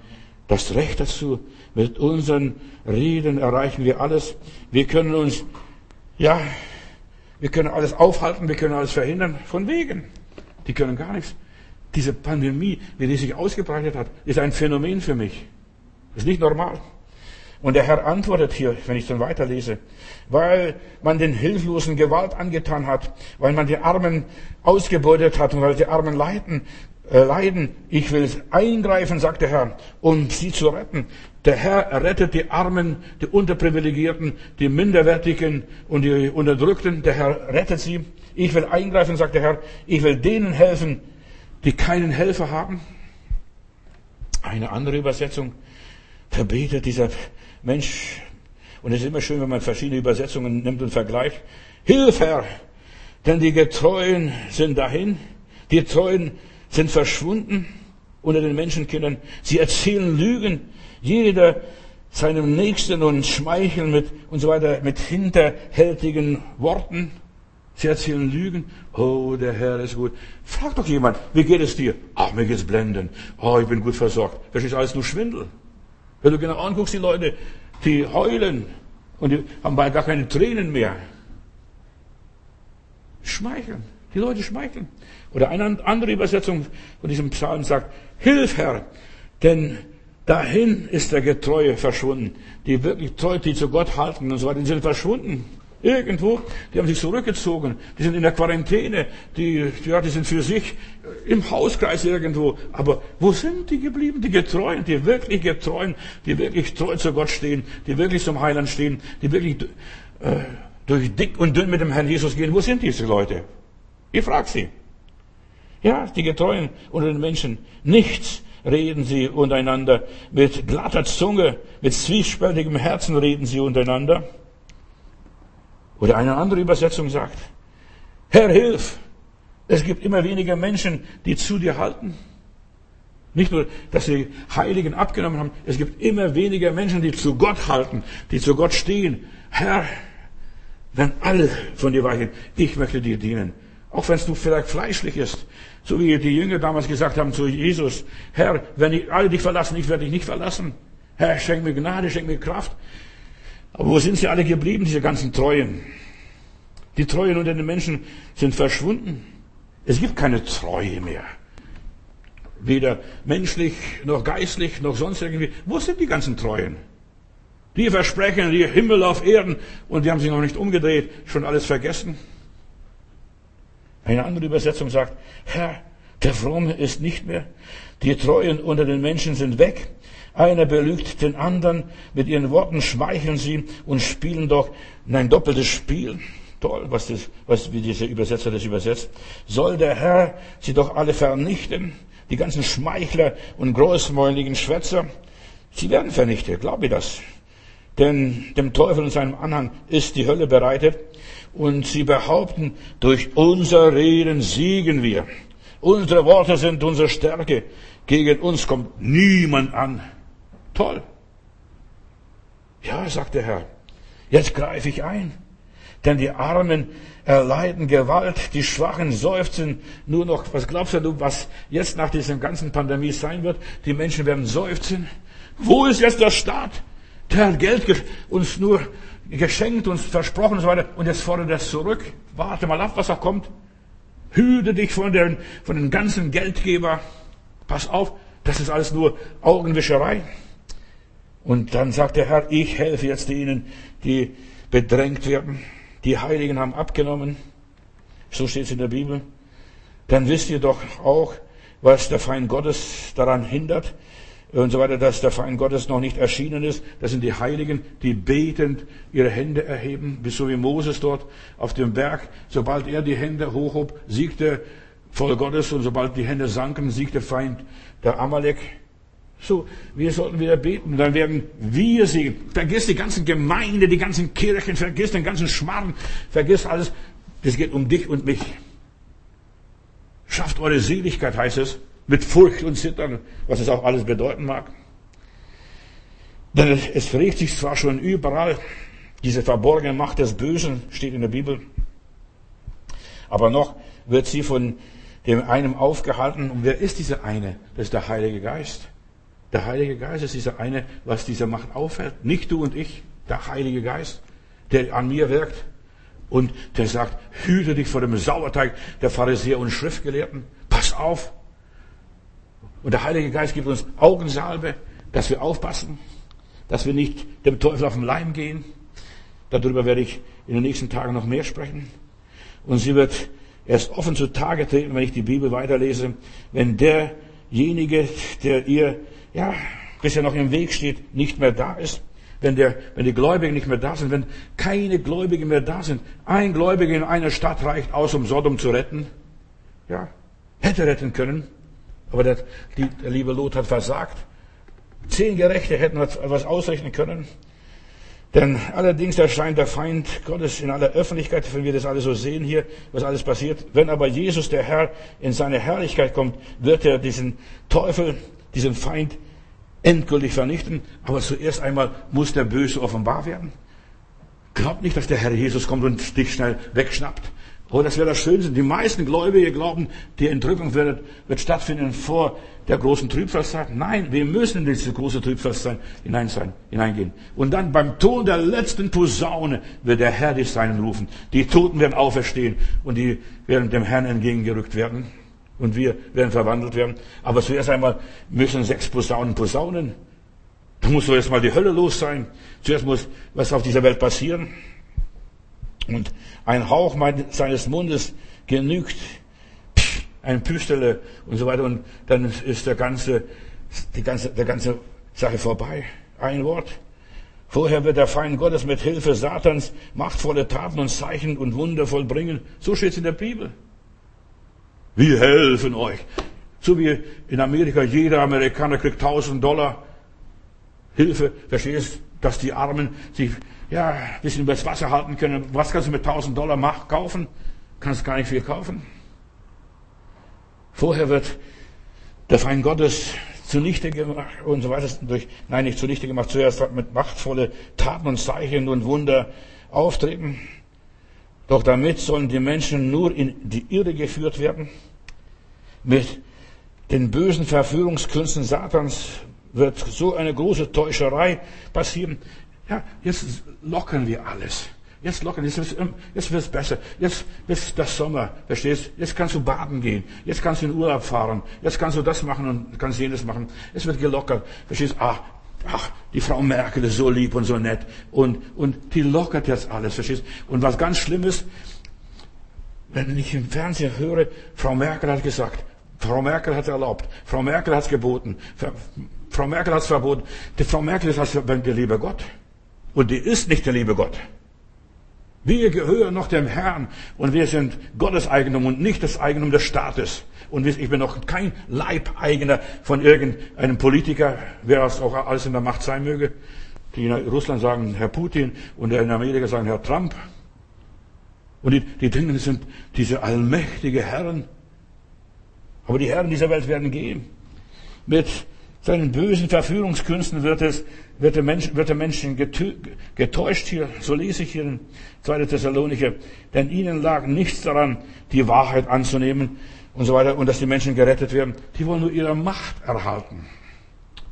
das Recht dazu. Mit unseren Reden erreichen wir alles. Wir können uns, ja, wir können alles aufhalten, wir können alles verhindern. Von wegen. Die können gar nichts. Diese Pandemie, wie die sich ausgebreitet hat, ist ein Phänomen für mich. Ist nicht normal. Und der Herr antwortet hier, wenn ich dann weiterlese, weil man den Hilflosen Gewalt angetan hat, weil man die Armen ausgebeutet hat und weil die Armen leiden, äh, leiden. Ich will eingreifen, sagt der Herr, um sie zu retten. Der Herr rettet die Armen, die Unterprivilegierten, die Minderwertigen und die Unterdrückten. Der Herr rettet sie. Ich will eingreifen, sagt der Herr. Ich will denen helfen, die keinen Helfer haben. Eine andere Übersetzung. Da dieser Mensch, und es ist immer schön, wenn man verschiedene Übersetzungen nimmt und vergleicht. Hilf, Herr, denn die Getreuen sind dahin, die Treuen sind verschwunden unter den Menschenkindern. Sie erzählen Lügen, jeder seinem Nächsten und schmeicheln mit und so weiter mit hinterhältigen Worten. Sie erzählen Lügen. Oh, der Herr ist gut. Frag doch jemand, wie geht es dir? Ach, mir geht's blenden. Oh, ich bin gut versorgt. Das ist alles nur Schwindel. Wenn du genau anguckst, die Leute, die heulen und die haben bald gar keine Tränen mehr. schmeicheln. Die Leute schmeicheln. Oder eine andere Übersetzung von diesem Psalm sagt, Hilf Herr, denn dahin ist der Getreue verschwunden. Die wirklich treu, die zu Gott halten und so weiter, die sind verschwunden. Irgendwo, die haben sich zurückgezogen, die sind in der Quarantäne, die, ja, die sind für sich im Hauskreis irgendwo. Aber wo sind die geblieben? Die Getreuen, die wirklich Getreuen, die wirklich treu zu Gott stehen, die wirklich zum Heiland stehen, die wirklich äh, durch dick und dünn mit dem Herrn Jesus gehen. Wo sind diese Leute? Ich frage sie. Ja, die Getreuen unter den Menschen. Nichts reden sie untereinander. Mit glatter Zunge, mit zwiespältigem Herzen reden sie untereinander. Oder eine andere Übersetzung sagt, Herr, hilf! Es gibt immer weniger Menschen, die zu dir halten. Nicht nur, dass sie Heiligen abgenommen haben, es gibt immer weniger Menschen, die zu Gott halten, die zu Gott stehen. Herr, wenn alle von dir weichen, ich möchte dir dienen. Auch wenn es du vielleicht fleischlich ist. So wie die Jünger damals gesagt haben zu Jesus, Herr, wenn alle dich verlassen, ich werde dich nicht verlassen. Herr, schenk mir Gnade, schenk mir Kraft. Aber wo sind sie alle geblieben, diese ganzen Treuen? Die Treuen unter den Menschen sind verschwunden. Es gibt keine Treue mehr. Weder menschlich, noch geistlich, noch sonst irgendwie. Wo sind die ganzen Treuen? Die versprechen die Himmel auf Erden und die haben sich noch nicht umgedreht, schon alles vergessen. Eine andere Übersetzung sagt, Herr, der Fromme ist nicht mehr, die Treuen unter den Menschen sind weg, einer belügt den anderen, mit ihren Worten schmeicheln sie und spielen doch ein doppeltes Spiel. Toll, was das, was, wie dieser Übersetzer das übersetzt. Soll der Herr sie doch alle vernichten? Die ganzen Schmeichler und großmäuligen Schwätzer? Sie werden vernichtet, glaube ich das. Denn dem Teufel und seinem Anhang ist die Hölle bereitet. Und sie behaupten, durch unser Reden siegen wir. Unsere Worte sind unsere Stärke. Gegen uns kommt niemand an. Toll. Ja, sagt der Herr, jetzt greife ich ein. Denn die Armen erleiden Gewalt, die Schwachen seufzen nur noch. Was glaubst du, was jetzt nach dieser ganzen Pandemie sein wird? Die Menschen werden seufzen. Wo ist jetzt der Staat? Der hat Geld uns nur geschenkt, uns versprochen und so weiter. Und jetzt fordert er es zurück. Warte mal ab, was da kommt. Hüte dich von den, von den ganzen Geldgeber. Pass auf, das ist alles nur Augenwischerei. Und dann sagt der Herr, ich helfe jetzt denen, die bedrängt werden. Die Heiligen haben abgenommen. So steht es in der Bibel. Dann wisst ihr doch auch, was der Feind Gottes daran hindert und so weiter, dass der Feind Gottes noch nicht erschienen ist. Das sind die Heiligen, die betend ihre Hände erheben, bis so wie Moses dort auf dem Berg. Sobald er die Hände hochhob, siegte voll Gottes und sobald die Hände sanken, siegte Feind der Amalek. So, wir sollten wieder beten. Dann werden wir sie. Vergiss die ganzen Gemeinde, die ganzen Kirchen, vergiss den ganzen Schmarrn, vergiss alles. Das geht um dich und mich. Schafft eure Seligkeit, heißt es, mit Furcht und Zittern, was es auch alles bedeuten mag. Denn es regt sich zwar schon überall, diese verborgene Macht des Bösen steht in der Bibel, aber noch wird sie von dem einen aufgehalten. Und wer ist dieser eine? Das ist der Heilige Geist. Der Heilige Geist ist dieser eine, was diese Macht aufhält. Nicht du und ich, der Heilige Geist, der an mir wirkt und der sagt, hüte dich vor dem Sauerteig der Pharisäer und Schriftgelehrten. Pass auf. Und der Heilige Geist gibt uns Augensalbe, dass wir aufpassen, dass wir nicht dem Teufel auf den Leim gehen. Darüber werde ich in den nächsten Tagen noch mehr sprechen. Und sie wird erst offen zutage treten, wenn ich die Bibel weiterlese, wenn derjenige, der ihr ja, bisher noch im Weg steht, nicht mehr da ist, wenn, der, wenn die Gläubigen nicht mehr da sind, wenn keine Gläubigen mehr da sind. Ein Gläubiger in einer Stadt reicht aus, um Sodom zu retten. Ja, hätte retten können, aber der, die, der liebe Lot hat versagt. Zehn Gerechte hätten etwas ausrechnen können. Denn allerdings erscheint der Feind Gottes in aller Öffentlichkeit, wenn wir das alles so sehen hier, was alles passiert. Wenn aber Jesus, der Herr, in seine Herrlichkeit kommt, wird er diesen Teufel, diesen Feind endgültig vernichten. Aber zuerst einmal muss der Böse offenbar werden. Glaubt nicht, dass der Herr Jesus kommt und dich schnell wegschnappt Oh, das wäre das Schönste. Die meisten Gläubige glauben, die Entrückung wird, wird stattfinden vor der großen Trübsalzeit. Nein, wir müssen in diese große Trübsalzeit hinein sein, hineingehen. Und dann beim Ton der letzten Posaune wird der Herr die Seinen rufen. Die Toten werden auferstehen und die werden dem Herrn entgegengerückt werden. Und wir werden verwandelt werden. Aber zuerst einmal müssen sechs Posaunen posaunen. Da muss so erstmal die Hölle los sein. Zuerst muss was auf dieser Welt passieren. Und ein Hauch seines Mundes genügt, ein Püstele und so weiter. Und dann ist der ganze, die ganze, der ganze Sache vorbei. Ein Wort. Vorher wird der Feind Gottes mit Hilfe Satans machtvolle Taten und Zeichen und Wunder vollbringen. So steht es in der Bibel. Wir helfen euch. So wie in Amerika, jeder Amerikaner kriegt 1000 Dollar Hilfe. Verstehst, dass die Armen sich ja, ein bisschen übers Wasser halten können. Was kannst du mit 1000 Dollar Macht kaufen? Kannst gar nicht viel kaufen. Vorher wird der Feind Gottes zunichte gemacht und so weiter. Durch, nein, nicht zunichte gemacht. Zuerst mit machtvolle Taten und Zeichen und Wunder auftreten. Doch damit sollen die Menschen nur in die Irre geführt werden. Mit den bösen Verführungskünsten Satans wird so eine große Täuscherei passieren. Ja, jetzt lockern wir alles. Jetzt lockern, jetzt, wird es besser. Jetzt ist das Sommer, verstehst? Jetzt kannst du baden gehen. Jetzt kannst du in Urlaub fahren. Jetzt kannst du das machen und kannst jenes machen. Es wird gelockert. Verstehst? Ach, ach, die Frau Merkel ist so lieb und so nett. Und, und die lockert jetzt alles, verstehst? Und was ganz schlimm ist, wenn ich im Fernsehen höre, Frau Merkel hat gesagt, Frau Merkel hat erlaubt, Frau Merkel hat es geboten, Frau Merkel hat es verboten. Die Frau Merkel ist der liebe Gott. Und die ist nicht der liebe Gott. Wir gehören noch dem Herrn und wir sind Gottes Eigentum und nicht das Eigentum des Staates. Und ich bin noch kein Leibeigener von irgendeinem Politiker, wer es auch alles in der Macht sein möge. Die in Russland sagen Herr Putin und in Amerika sagen Herr Trump. Und die, die Dinge sind diese allmächtige Herren. Aber die Herren dieser Welt werden gehen. Mit seinen bösen Verführungskünsten wird, es, wird, der Mensch, wird der Mensch getäuscht hier. So lese ich hier in 2. Thessalonicher. Denn ihnen lag nichts daran, die Wahrheit anzunehmen und so weiter und dass die Menschen gerettet werden. Die wollen nur ihre Macht erhalten.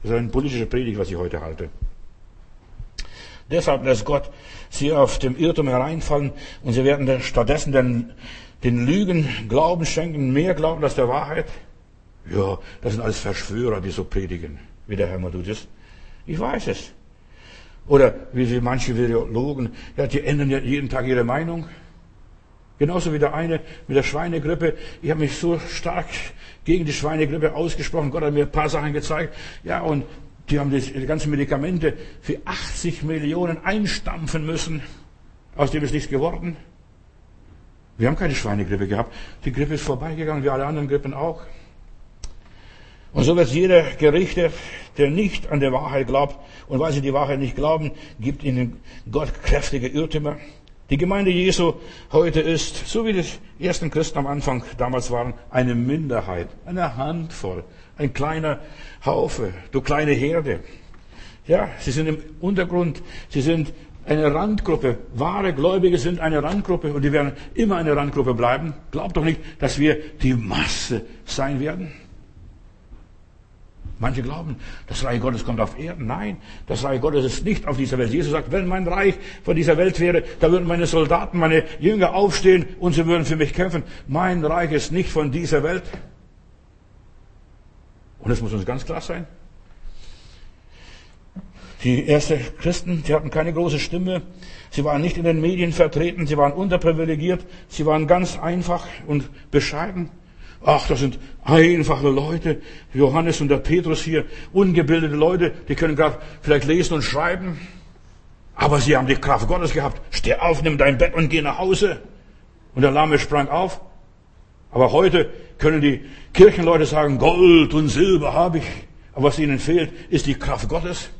Das ist eine politische Predigt, was ich heute halte. Deshalb lässt Gott sie auf dem Irrtum hereinfallen und sie werden stattdessen den, den Lügen Glauben schenken, mehr Glauben als der Wahrheit. Ja, das sind alles Verschwörer, die so predigen, wie der Herr Madudis. Ich weiß es. Oder wie sie manche Virologen, ja, die ändern ja jeden Tag ihre Meinung. Genauso wie der eine mit der Schweinegrippe. Ich habe mich so stark gegen die Schweinegrippe ausgesprochen. Gott hat mir ein paar Sachen gezeigt. Ja, und die haben die, ganzen Medikamente für 80 Millionen einstampfen müssen. Aus dem ist nichts geworden. Wir haben keine Schweinegrippe gehabt. Die Grippe ist vorbeigegangen, wie alle anderen Grippen auch. Und so wird jeder Gerichte, der nicht an der Wahrheit glaubt, und weil sie die Wahrheit nicht glauben, gibt ihnen Gott kräftige Irrtümer. Die Gemeinde Jesu heute ist, so wie die ersten Christen am Anfang damals waren, eine Minderheit, eine Handvoll, ein kleiner Haufe, du kleine Herde. Ja, sie sind im Untergrund, sie sind eine Randgruppe. Wahre Gläubige sind eine Randgruppe und die werden immer eine Randgruppe bleiben. Glaubt doch nicht, dass wir die Masse sein werden. Manche glauben, das Reich Gottes kommt auf Erden. Nein, das Reich Gottes ist nicht auf dieser Welt. Jesus sagt, wenn mein Reich von dieser Welt wäre, da würden meine Soldaten, meine Jünger aufstehen und sie würden für mich kämpfen. Mein Reich ist nicht von dieser Welt. Und es muss uns ganz klar sein. Die ersten Christen, die hatten keine große Stimme. Sie waren nicht in den Medien vertreten. Sie waren unterprivilegiert. Sie waren ganz einfach und bescheiden. Ach, das sind einfache Leute. Johannes und der Petrus hier, ungebildete Leute, die können gerade vielleicht lesen und schreiben. Aber sie haben die Kraft Gottes gehabt. Steh auf, nimm dein Bett und geh nach Hause. Und der Lahme sprang auf. Aber heute können die Kirchenleute sagen, Gold und Silber habe ich. Aber was ihnen fehlt, ist die Kraft Gottes.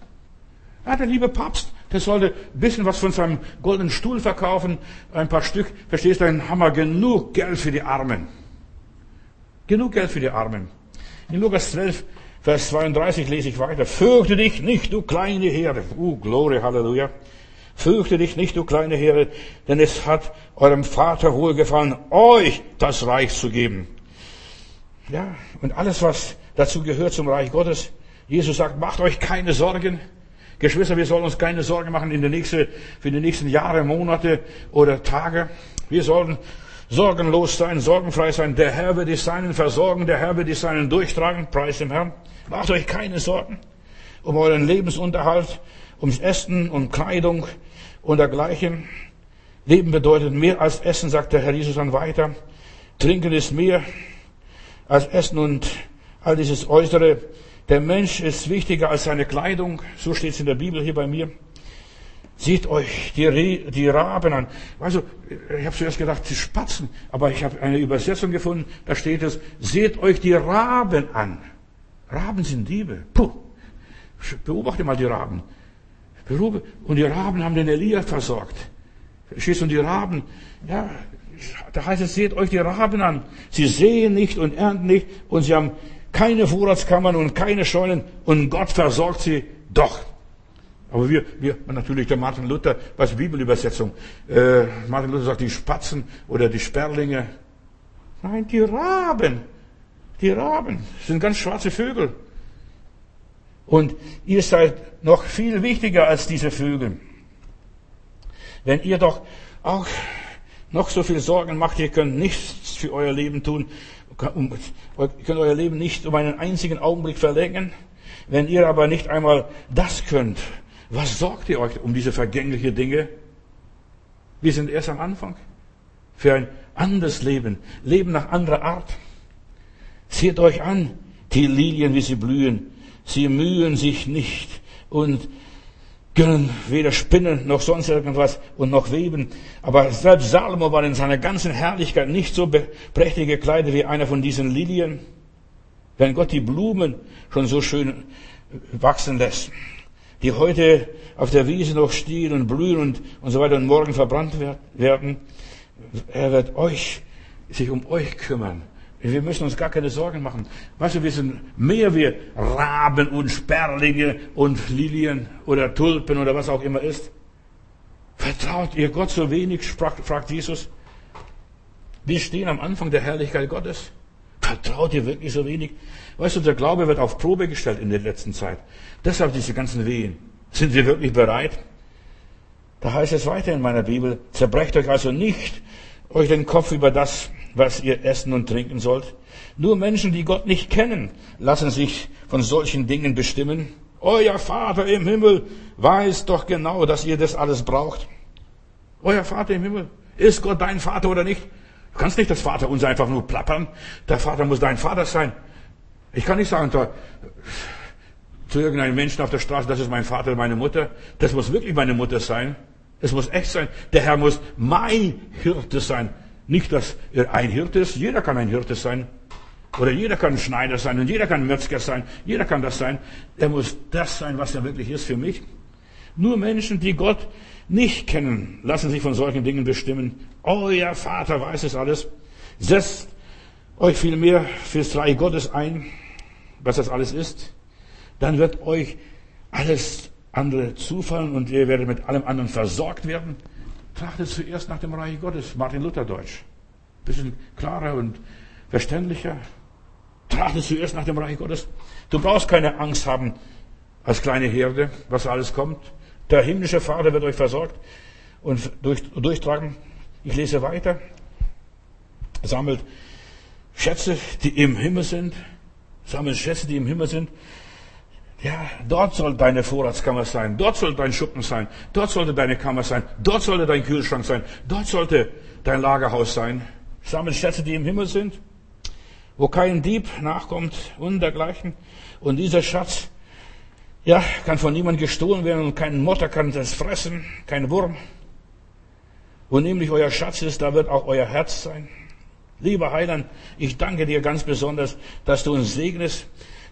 Ja, der liebe Papst, der sollte ein bisschen was von seinem goldenen Stuhl verkaufen, ein paar Stück. Verstehst du, haben wir genug Geld für die Armen. Genug Geld für die Armen. In Lukas 12, Vers 32 lese ich weiter. Fürchte dich nicht, du kleine Herde. Uh, Glory, Halleluja. Fürchte dich nicht, du kleine Herde, denn es hat eurem Vater wohlgefallen, euch das Reich zu geben. Ja, und alles, was dazu gehört zum Reich Gottes. Jesus sagt, macht euch keine Sorgen. Geschwister, wir sollen uns keine Sorgen machen in die nächste, für die nächsten Jahre, Monate oder Tage. Wir sollen sorgenlos sein, sorgenfrei sein. Der Herr wird die Seinen versorgen, der Herr wird die Seinen durchtragen. Preis dem Herrn. Macht euch keine Sorgen um euren Lebensunterhalt, ums Essen und Kleidung und dergleichen. Leben bedeutet mehr als Essen, sagt der Herr Jesus dann weiter. Trinken ist mehr als Essen und all dieses Äußere. Der Mensch ist wichtiger als seine Kleidung. So steht es in der Bibel hier bei mir. Seht euch die, die Raben an. Also, ich habe zuerst gedacht, die Spatzen, aber ich habe eine Übersetzung gefunden, da steht es, seht euch die Raben an. Raben sind Diebe. Puh. Beobachte mal die Raben. Und die Raben haben den Elia versorgt. Verstehst du? Und die Raben, ja, da heißt es, seht euch die Raben an. Sie sehen nicht und ernten nicht und sie haben keine Vorratskammern und keine Scheunen und Gott versorgt sie doch. Aber wir, wir natürlich der Martin Luther, was Bibelübersetzung, äh, Martin Luther sagt die Spatzen oder die Sperlinge. Nein, die Raben. Die Raben sind ganz schwarze Vögel. Und ihr seid noch viel wichtiger als diese Vögel. Wenn ihr doch auch noch so viel Sorgen macht, ihr könnt nichts für euer Leben tun, ihr könnt euer Leben nicht um einen einzigen Augenblick verlängern. Wenn ihr aber nicht einmal das könnt, was sorgt ihr euch um diese vergängliche Dinge? Wir sind erst am Anfang. Für ein anderes Leben. Leben nach anderer Art. Seht euch an, die Lilien, wie sie blühen. Sie mühen sich nicht und können weder spinnen noch sonst irgendwas und noch weben. Aber selbst Salomo war in seiner ganzen Herrlichkeit nicht so prächtig gekleidet wie einer von diesen Lilien. Wenn Gott die Blumen schon so schön wachsen lässt, die heute auf der Wiese noch stehen und blühen und, und so weiter und morgen verbrannt werden, er wird euch, sich um euch kümmern. Wir müssen uns gar keine Sorgen machen. Weißt du, wir sind mehr wie Raben und Sperlinge und Lilien oder Tulpen oder was auch immer ist. Vertraut ihr Gott so wenig, fragt Jesus. Wir stehen am Anfang der Herrlichkeit Gottes. Vertraut ihr wirklich so wenig? Weißt du, der Glaube wird auf Probe gestellt in der letzten Zeit. Deshalb diese ganzen Wehen. Sind wir wirklich bereit? Da heißt es weiter in meiner Bibel, zerbrecht euch also nicht euch den Kopf über das, was ihr essen und trinken sollt. Nur Menschen, die Gott nicht kennen, lassen sich von solchen Dingen bestimmen. Euer Vater im Himmel weiß doch genau, dass ihr das alles braucht. Euer Vater im Himmel. Ist Gott dein Vater oder nicht? Du kannst nicht das Vater uns einfach nur plappern. Der Vater muss dein Vater sein. Ich kann nicht sagen da, zu irgendeinem Menschen auf der Straße, das ist mein Vater, meine Mutter. Das muss wirklich meine Mutter sein. Es muss echt sein. Der Herr muss mein Hirte sein. Nicht, dass er ein Hirte ist. Jeder kann ein Hirte sein. Oder jeder kann Schneider sein und jeder kann Metzger sein. Jeder kann das sein. Er muss das sein, was er wirklich ist für mich. Nur Menschen, die Gott nicht kennen, lassen sich von solchen Dingen bestimmen. Euer Vater weiß es alles. Setzt euch vielmehr fürs Reich Gottes ein, was das alles ist. Dann wird euch alles andere zufallen und ihr werdet mit allem anderen versorgt werden. Trachtet zuerst nach dem Reich Gottes, Martin Luther Deutsch. Bisschen klarer und verständlicher. Trachtet zuerst nach dem Reich Gottes. Du brauchst keine Angst haben als kleine Herde, was alles kommt. Der himmlische Vater wird euch versorgt und durch, durchtragen. Ich lese weiter. Sammelt Schätze, die im Himmel sind. Sammelt Schätze, die im Himmel sind. Ja, dort soll deine Vorratskammer sein, dort soll dein Schuppen sein, dort sollte deine Kammer sein, dort sollte dein Kühlschrank sein, dort sollte dein Lagerhaus sein. Sammel Schätze, die im Himmel sind, wo kein Dieb nachkommt und dergleichen. Und dieser Schatz, ja, kann von niemandem gestohlen werden und kein Motter kann das fressen, kein Wurm. Wo nämlich euer Schatz ist, da wird auch euer Herz sein. Lieber Heiland, ich danke dir ganz besonders, dass du uns segnest,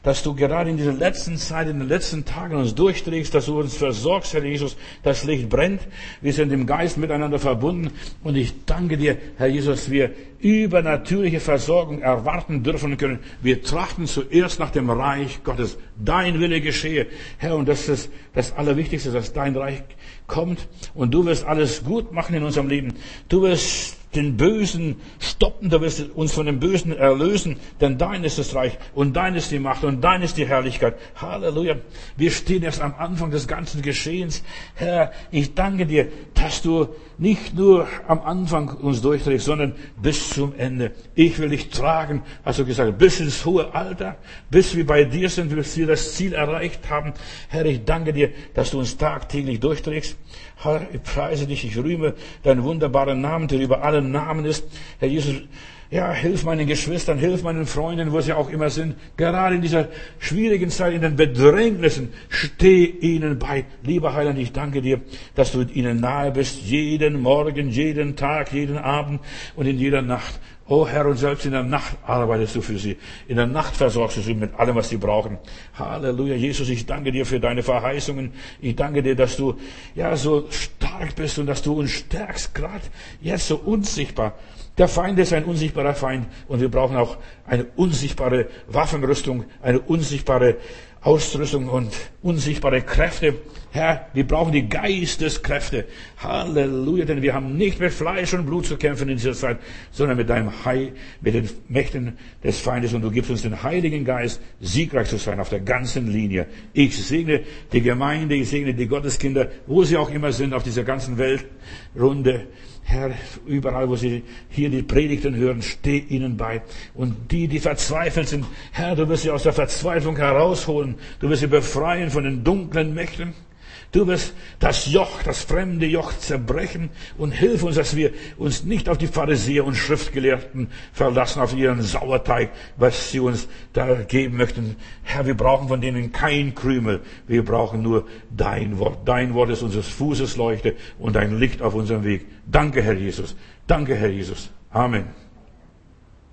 dass du gerade in dieser letzten Zeit, in den letzten Tagen uns durchträgst, dass du uns versorgst, Herr Jesus. Das Licht brennt. Wir sind im Geist miteinander verbunden. Und ich danke dir, Herr Jesus, wir übernatürliche Versorgung erwarten dürfen können. Wir trachten zuerst nach dem Reich Gottes. Dein Wille geschehe. Herr, und das ist das Allerwichtigste, dass dein Reich kommt. Und du wirst alles gut machen in unserem Leben. Du wirst den Bösen stoppen, du wirst uns von dem Bösen erlösen, denn dein ist das Reich und dein ist die Macht und dein ist die Herrlichkeit. Halleluja. Wir stehen erst am Anfang des ganzen Geschehens. Herr, ich danke dir, dass du nicht nur am Anfang uns durchträgst, sondern bis zum Ende. Ich will dich tragen, hast du gesagt, bis ins hohe Alter, bis wir bei dir sind, bis wir das Ziel erreicht haben. Herr, ich danke dir, dass du uns tagtäglich durchträgst. Herr, ich preise dich, ich rühme deinen wunderbaren Namen, der über allen Namen ist. Herr Jesus, ja, hilf meinen Geschwistern, hilf meinen Freunden, wo sie auch immer sind. Gerade in dieser schwierigen Zeit, in den Bedrängnissen, steh ihnen bei. Lieber Heiland, ich danke dir, dass du ihnen nahe bist, jeden Morgen, jeden Tag, jeden Abend und in jeder Nacht. Oh Herr, und selbst in der Nacht arbeitest du für sie. In der Nacht versorgst du sie mit allem, was sie brauchen. Halleluja. Jesus, ich danke dir für deine Verheißungen. Ich danke dir, dass du ja so stark bist und dass du uns stärkst, gerade jetzt so unsichtbar. Der Feind ist ein unsichtbarer Feind und wir brauchen auch eine unsichtbare Waffenrüstung, eine unsichtbare Ausrüstung und unsichtbare Kräfte. Herr, wir brauchen die Geisteskräfte. Halleluja, denn wir haben nicht mit Fleisch und Blut zu kämpfen in dieser Zeit, sondern mit deinem Heil, mit den Mächten des Feindes und du gibst uns den Heiligen Geist, siegreich zu sein auf der ganzen Linie. Ich segne die Gemeinde, ich segne die Gotteskinder, wo sie auch immer sind auf dieser ganzen Weltrunde. Herr, überall, wo sie hier die Predigten hören, steh ihnen bei. Und die, die verzweifelt sind, Herr, du wirst sie aus der Verzweiflung herausholen. Du wirst sie befreien von den dunklen Mächten. Du wirst das Joch, das fremde Joch zerbrechen und hilf uns, dass wir uns nicht auf die Pharisäer und Schriftgelehrten verlassen, auf ihren Sauerteig, was sie uns da geben möchten. Herr, wir brauchen von denen kein Krümel. Wir brauchen nur dein Wort. Dein Wort ist unseres Fußes Leuchte und ein Licht auf unserem Weg. Danke, Herr Jesus. Danke, Herr Jesus. Amen.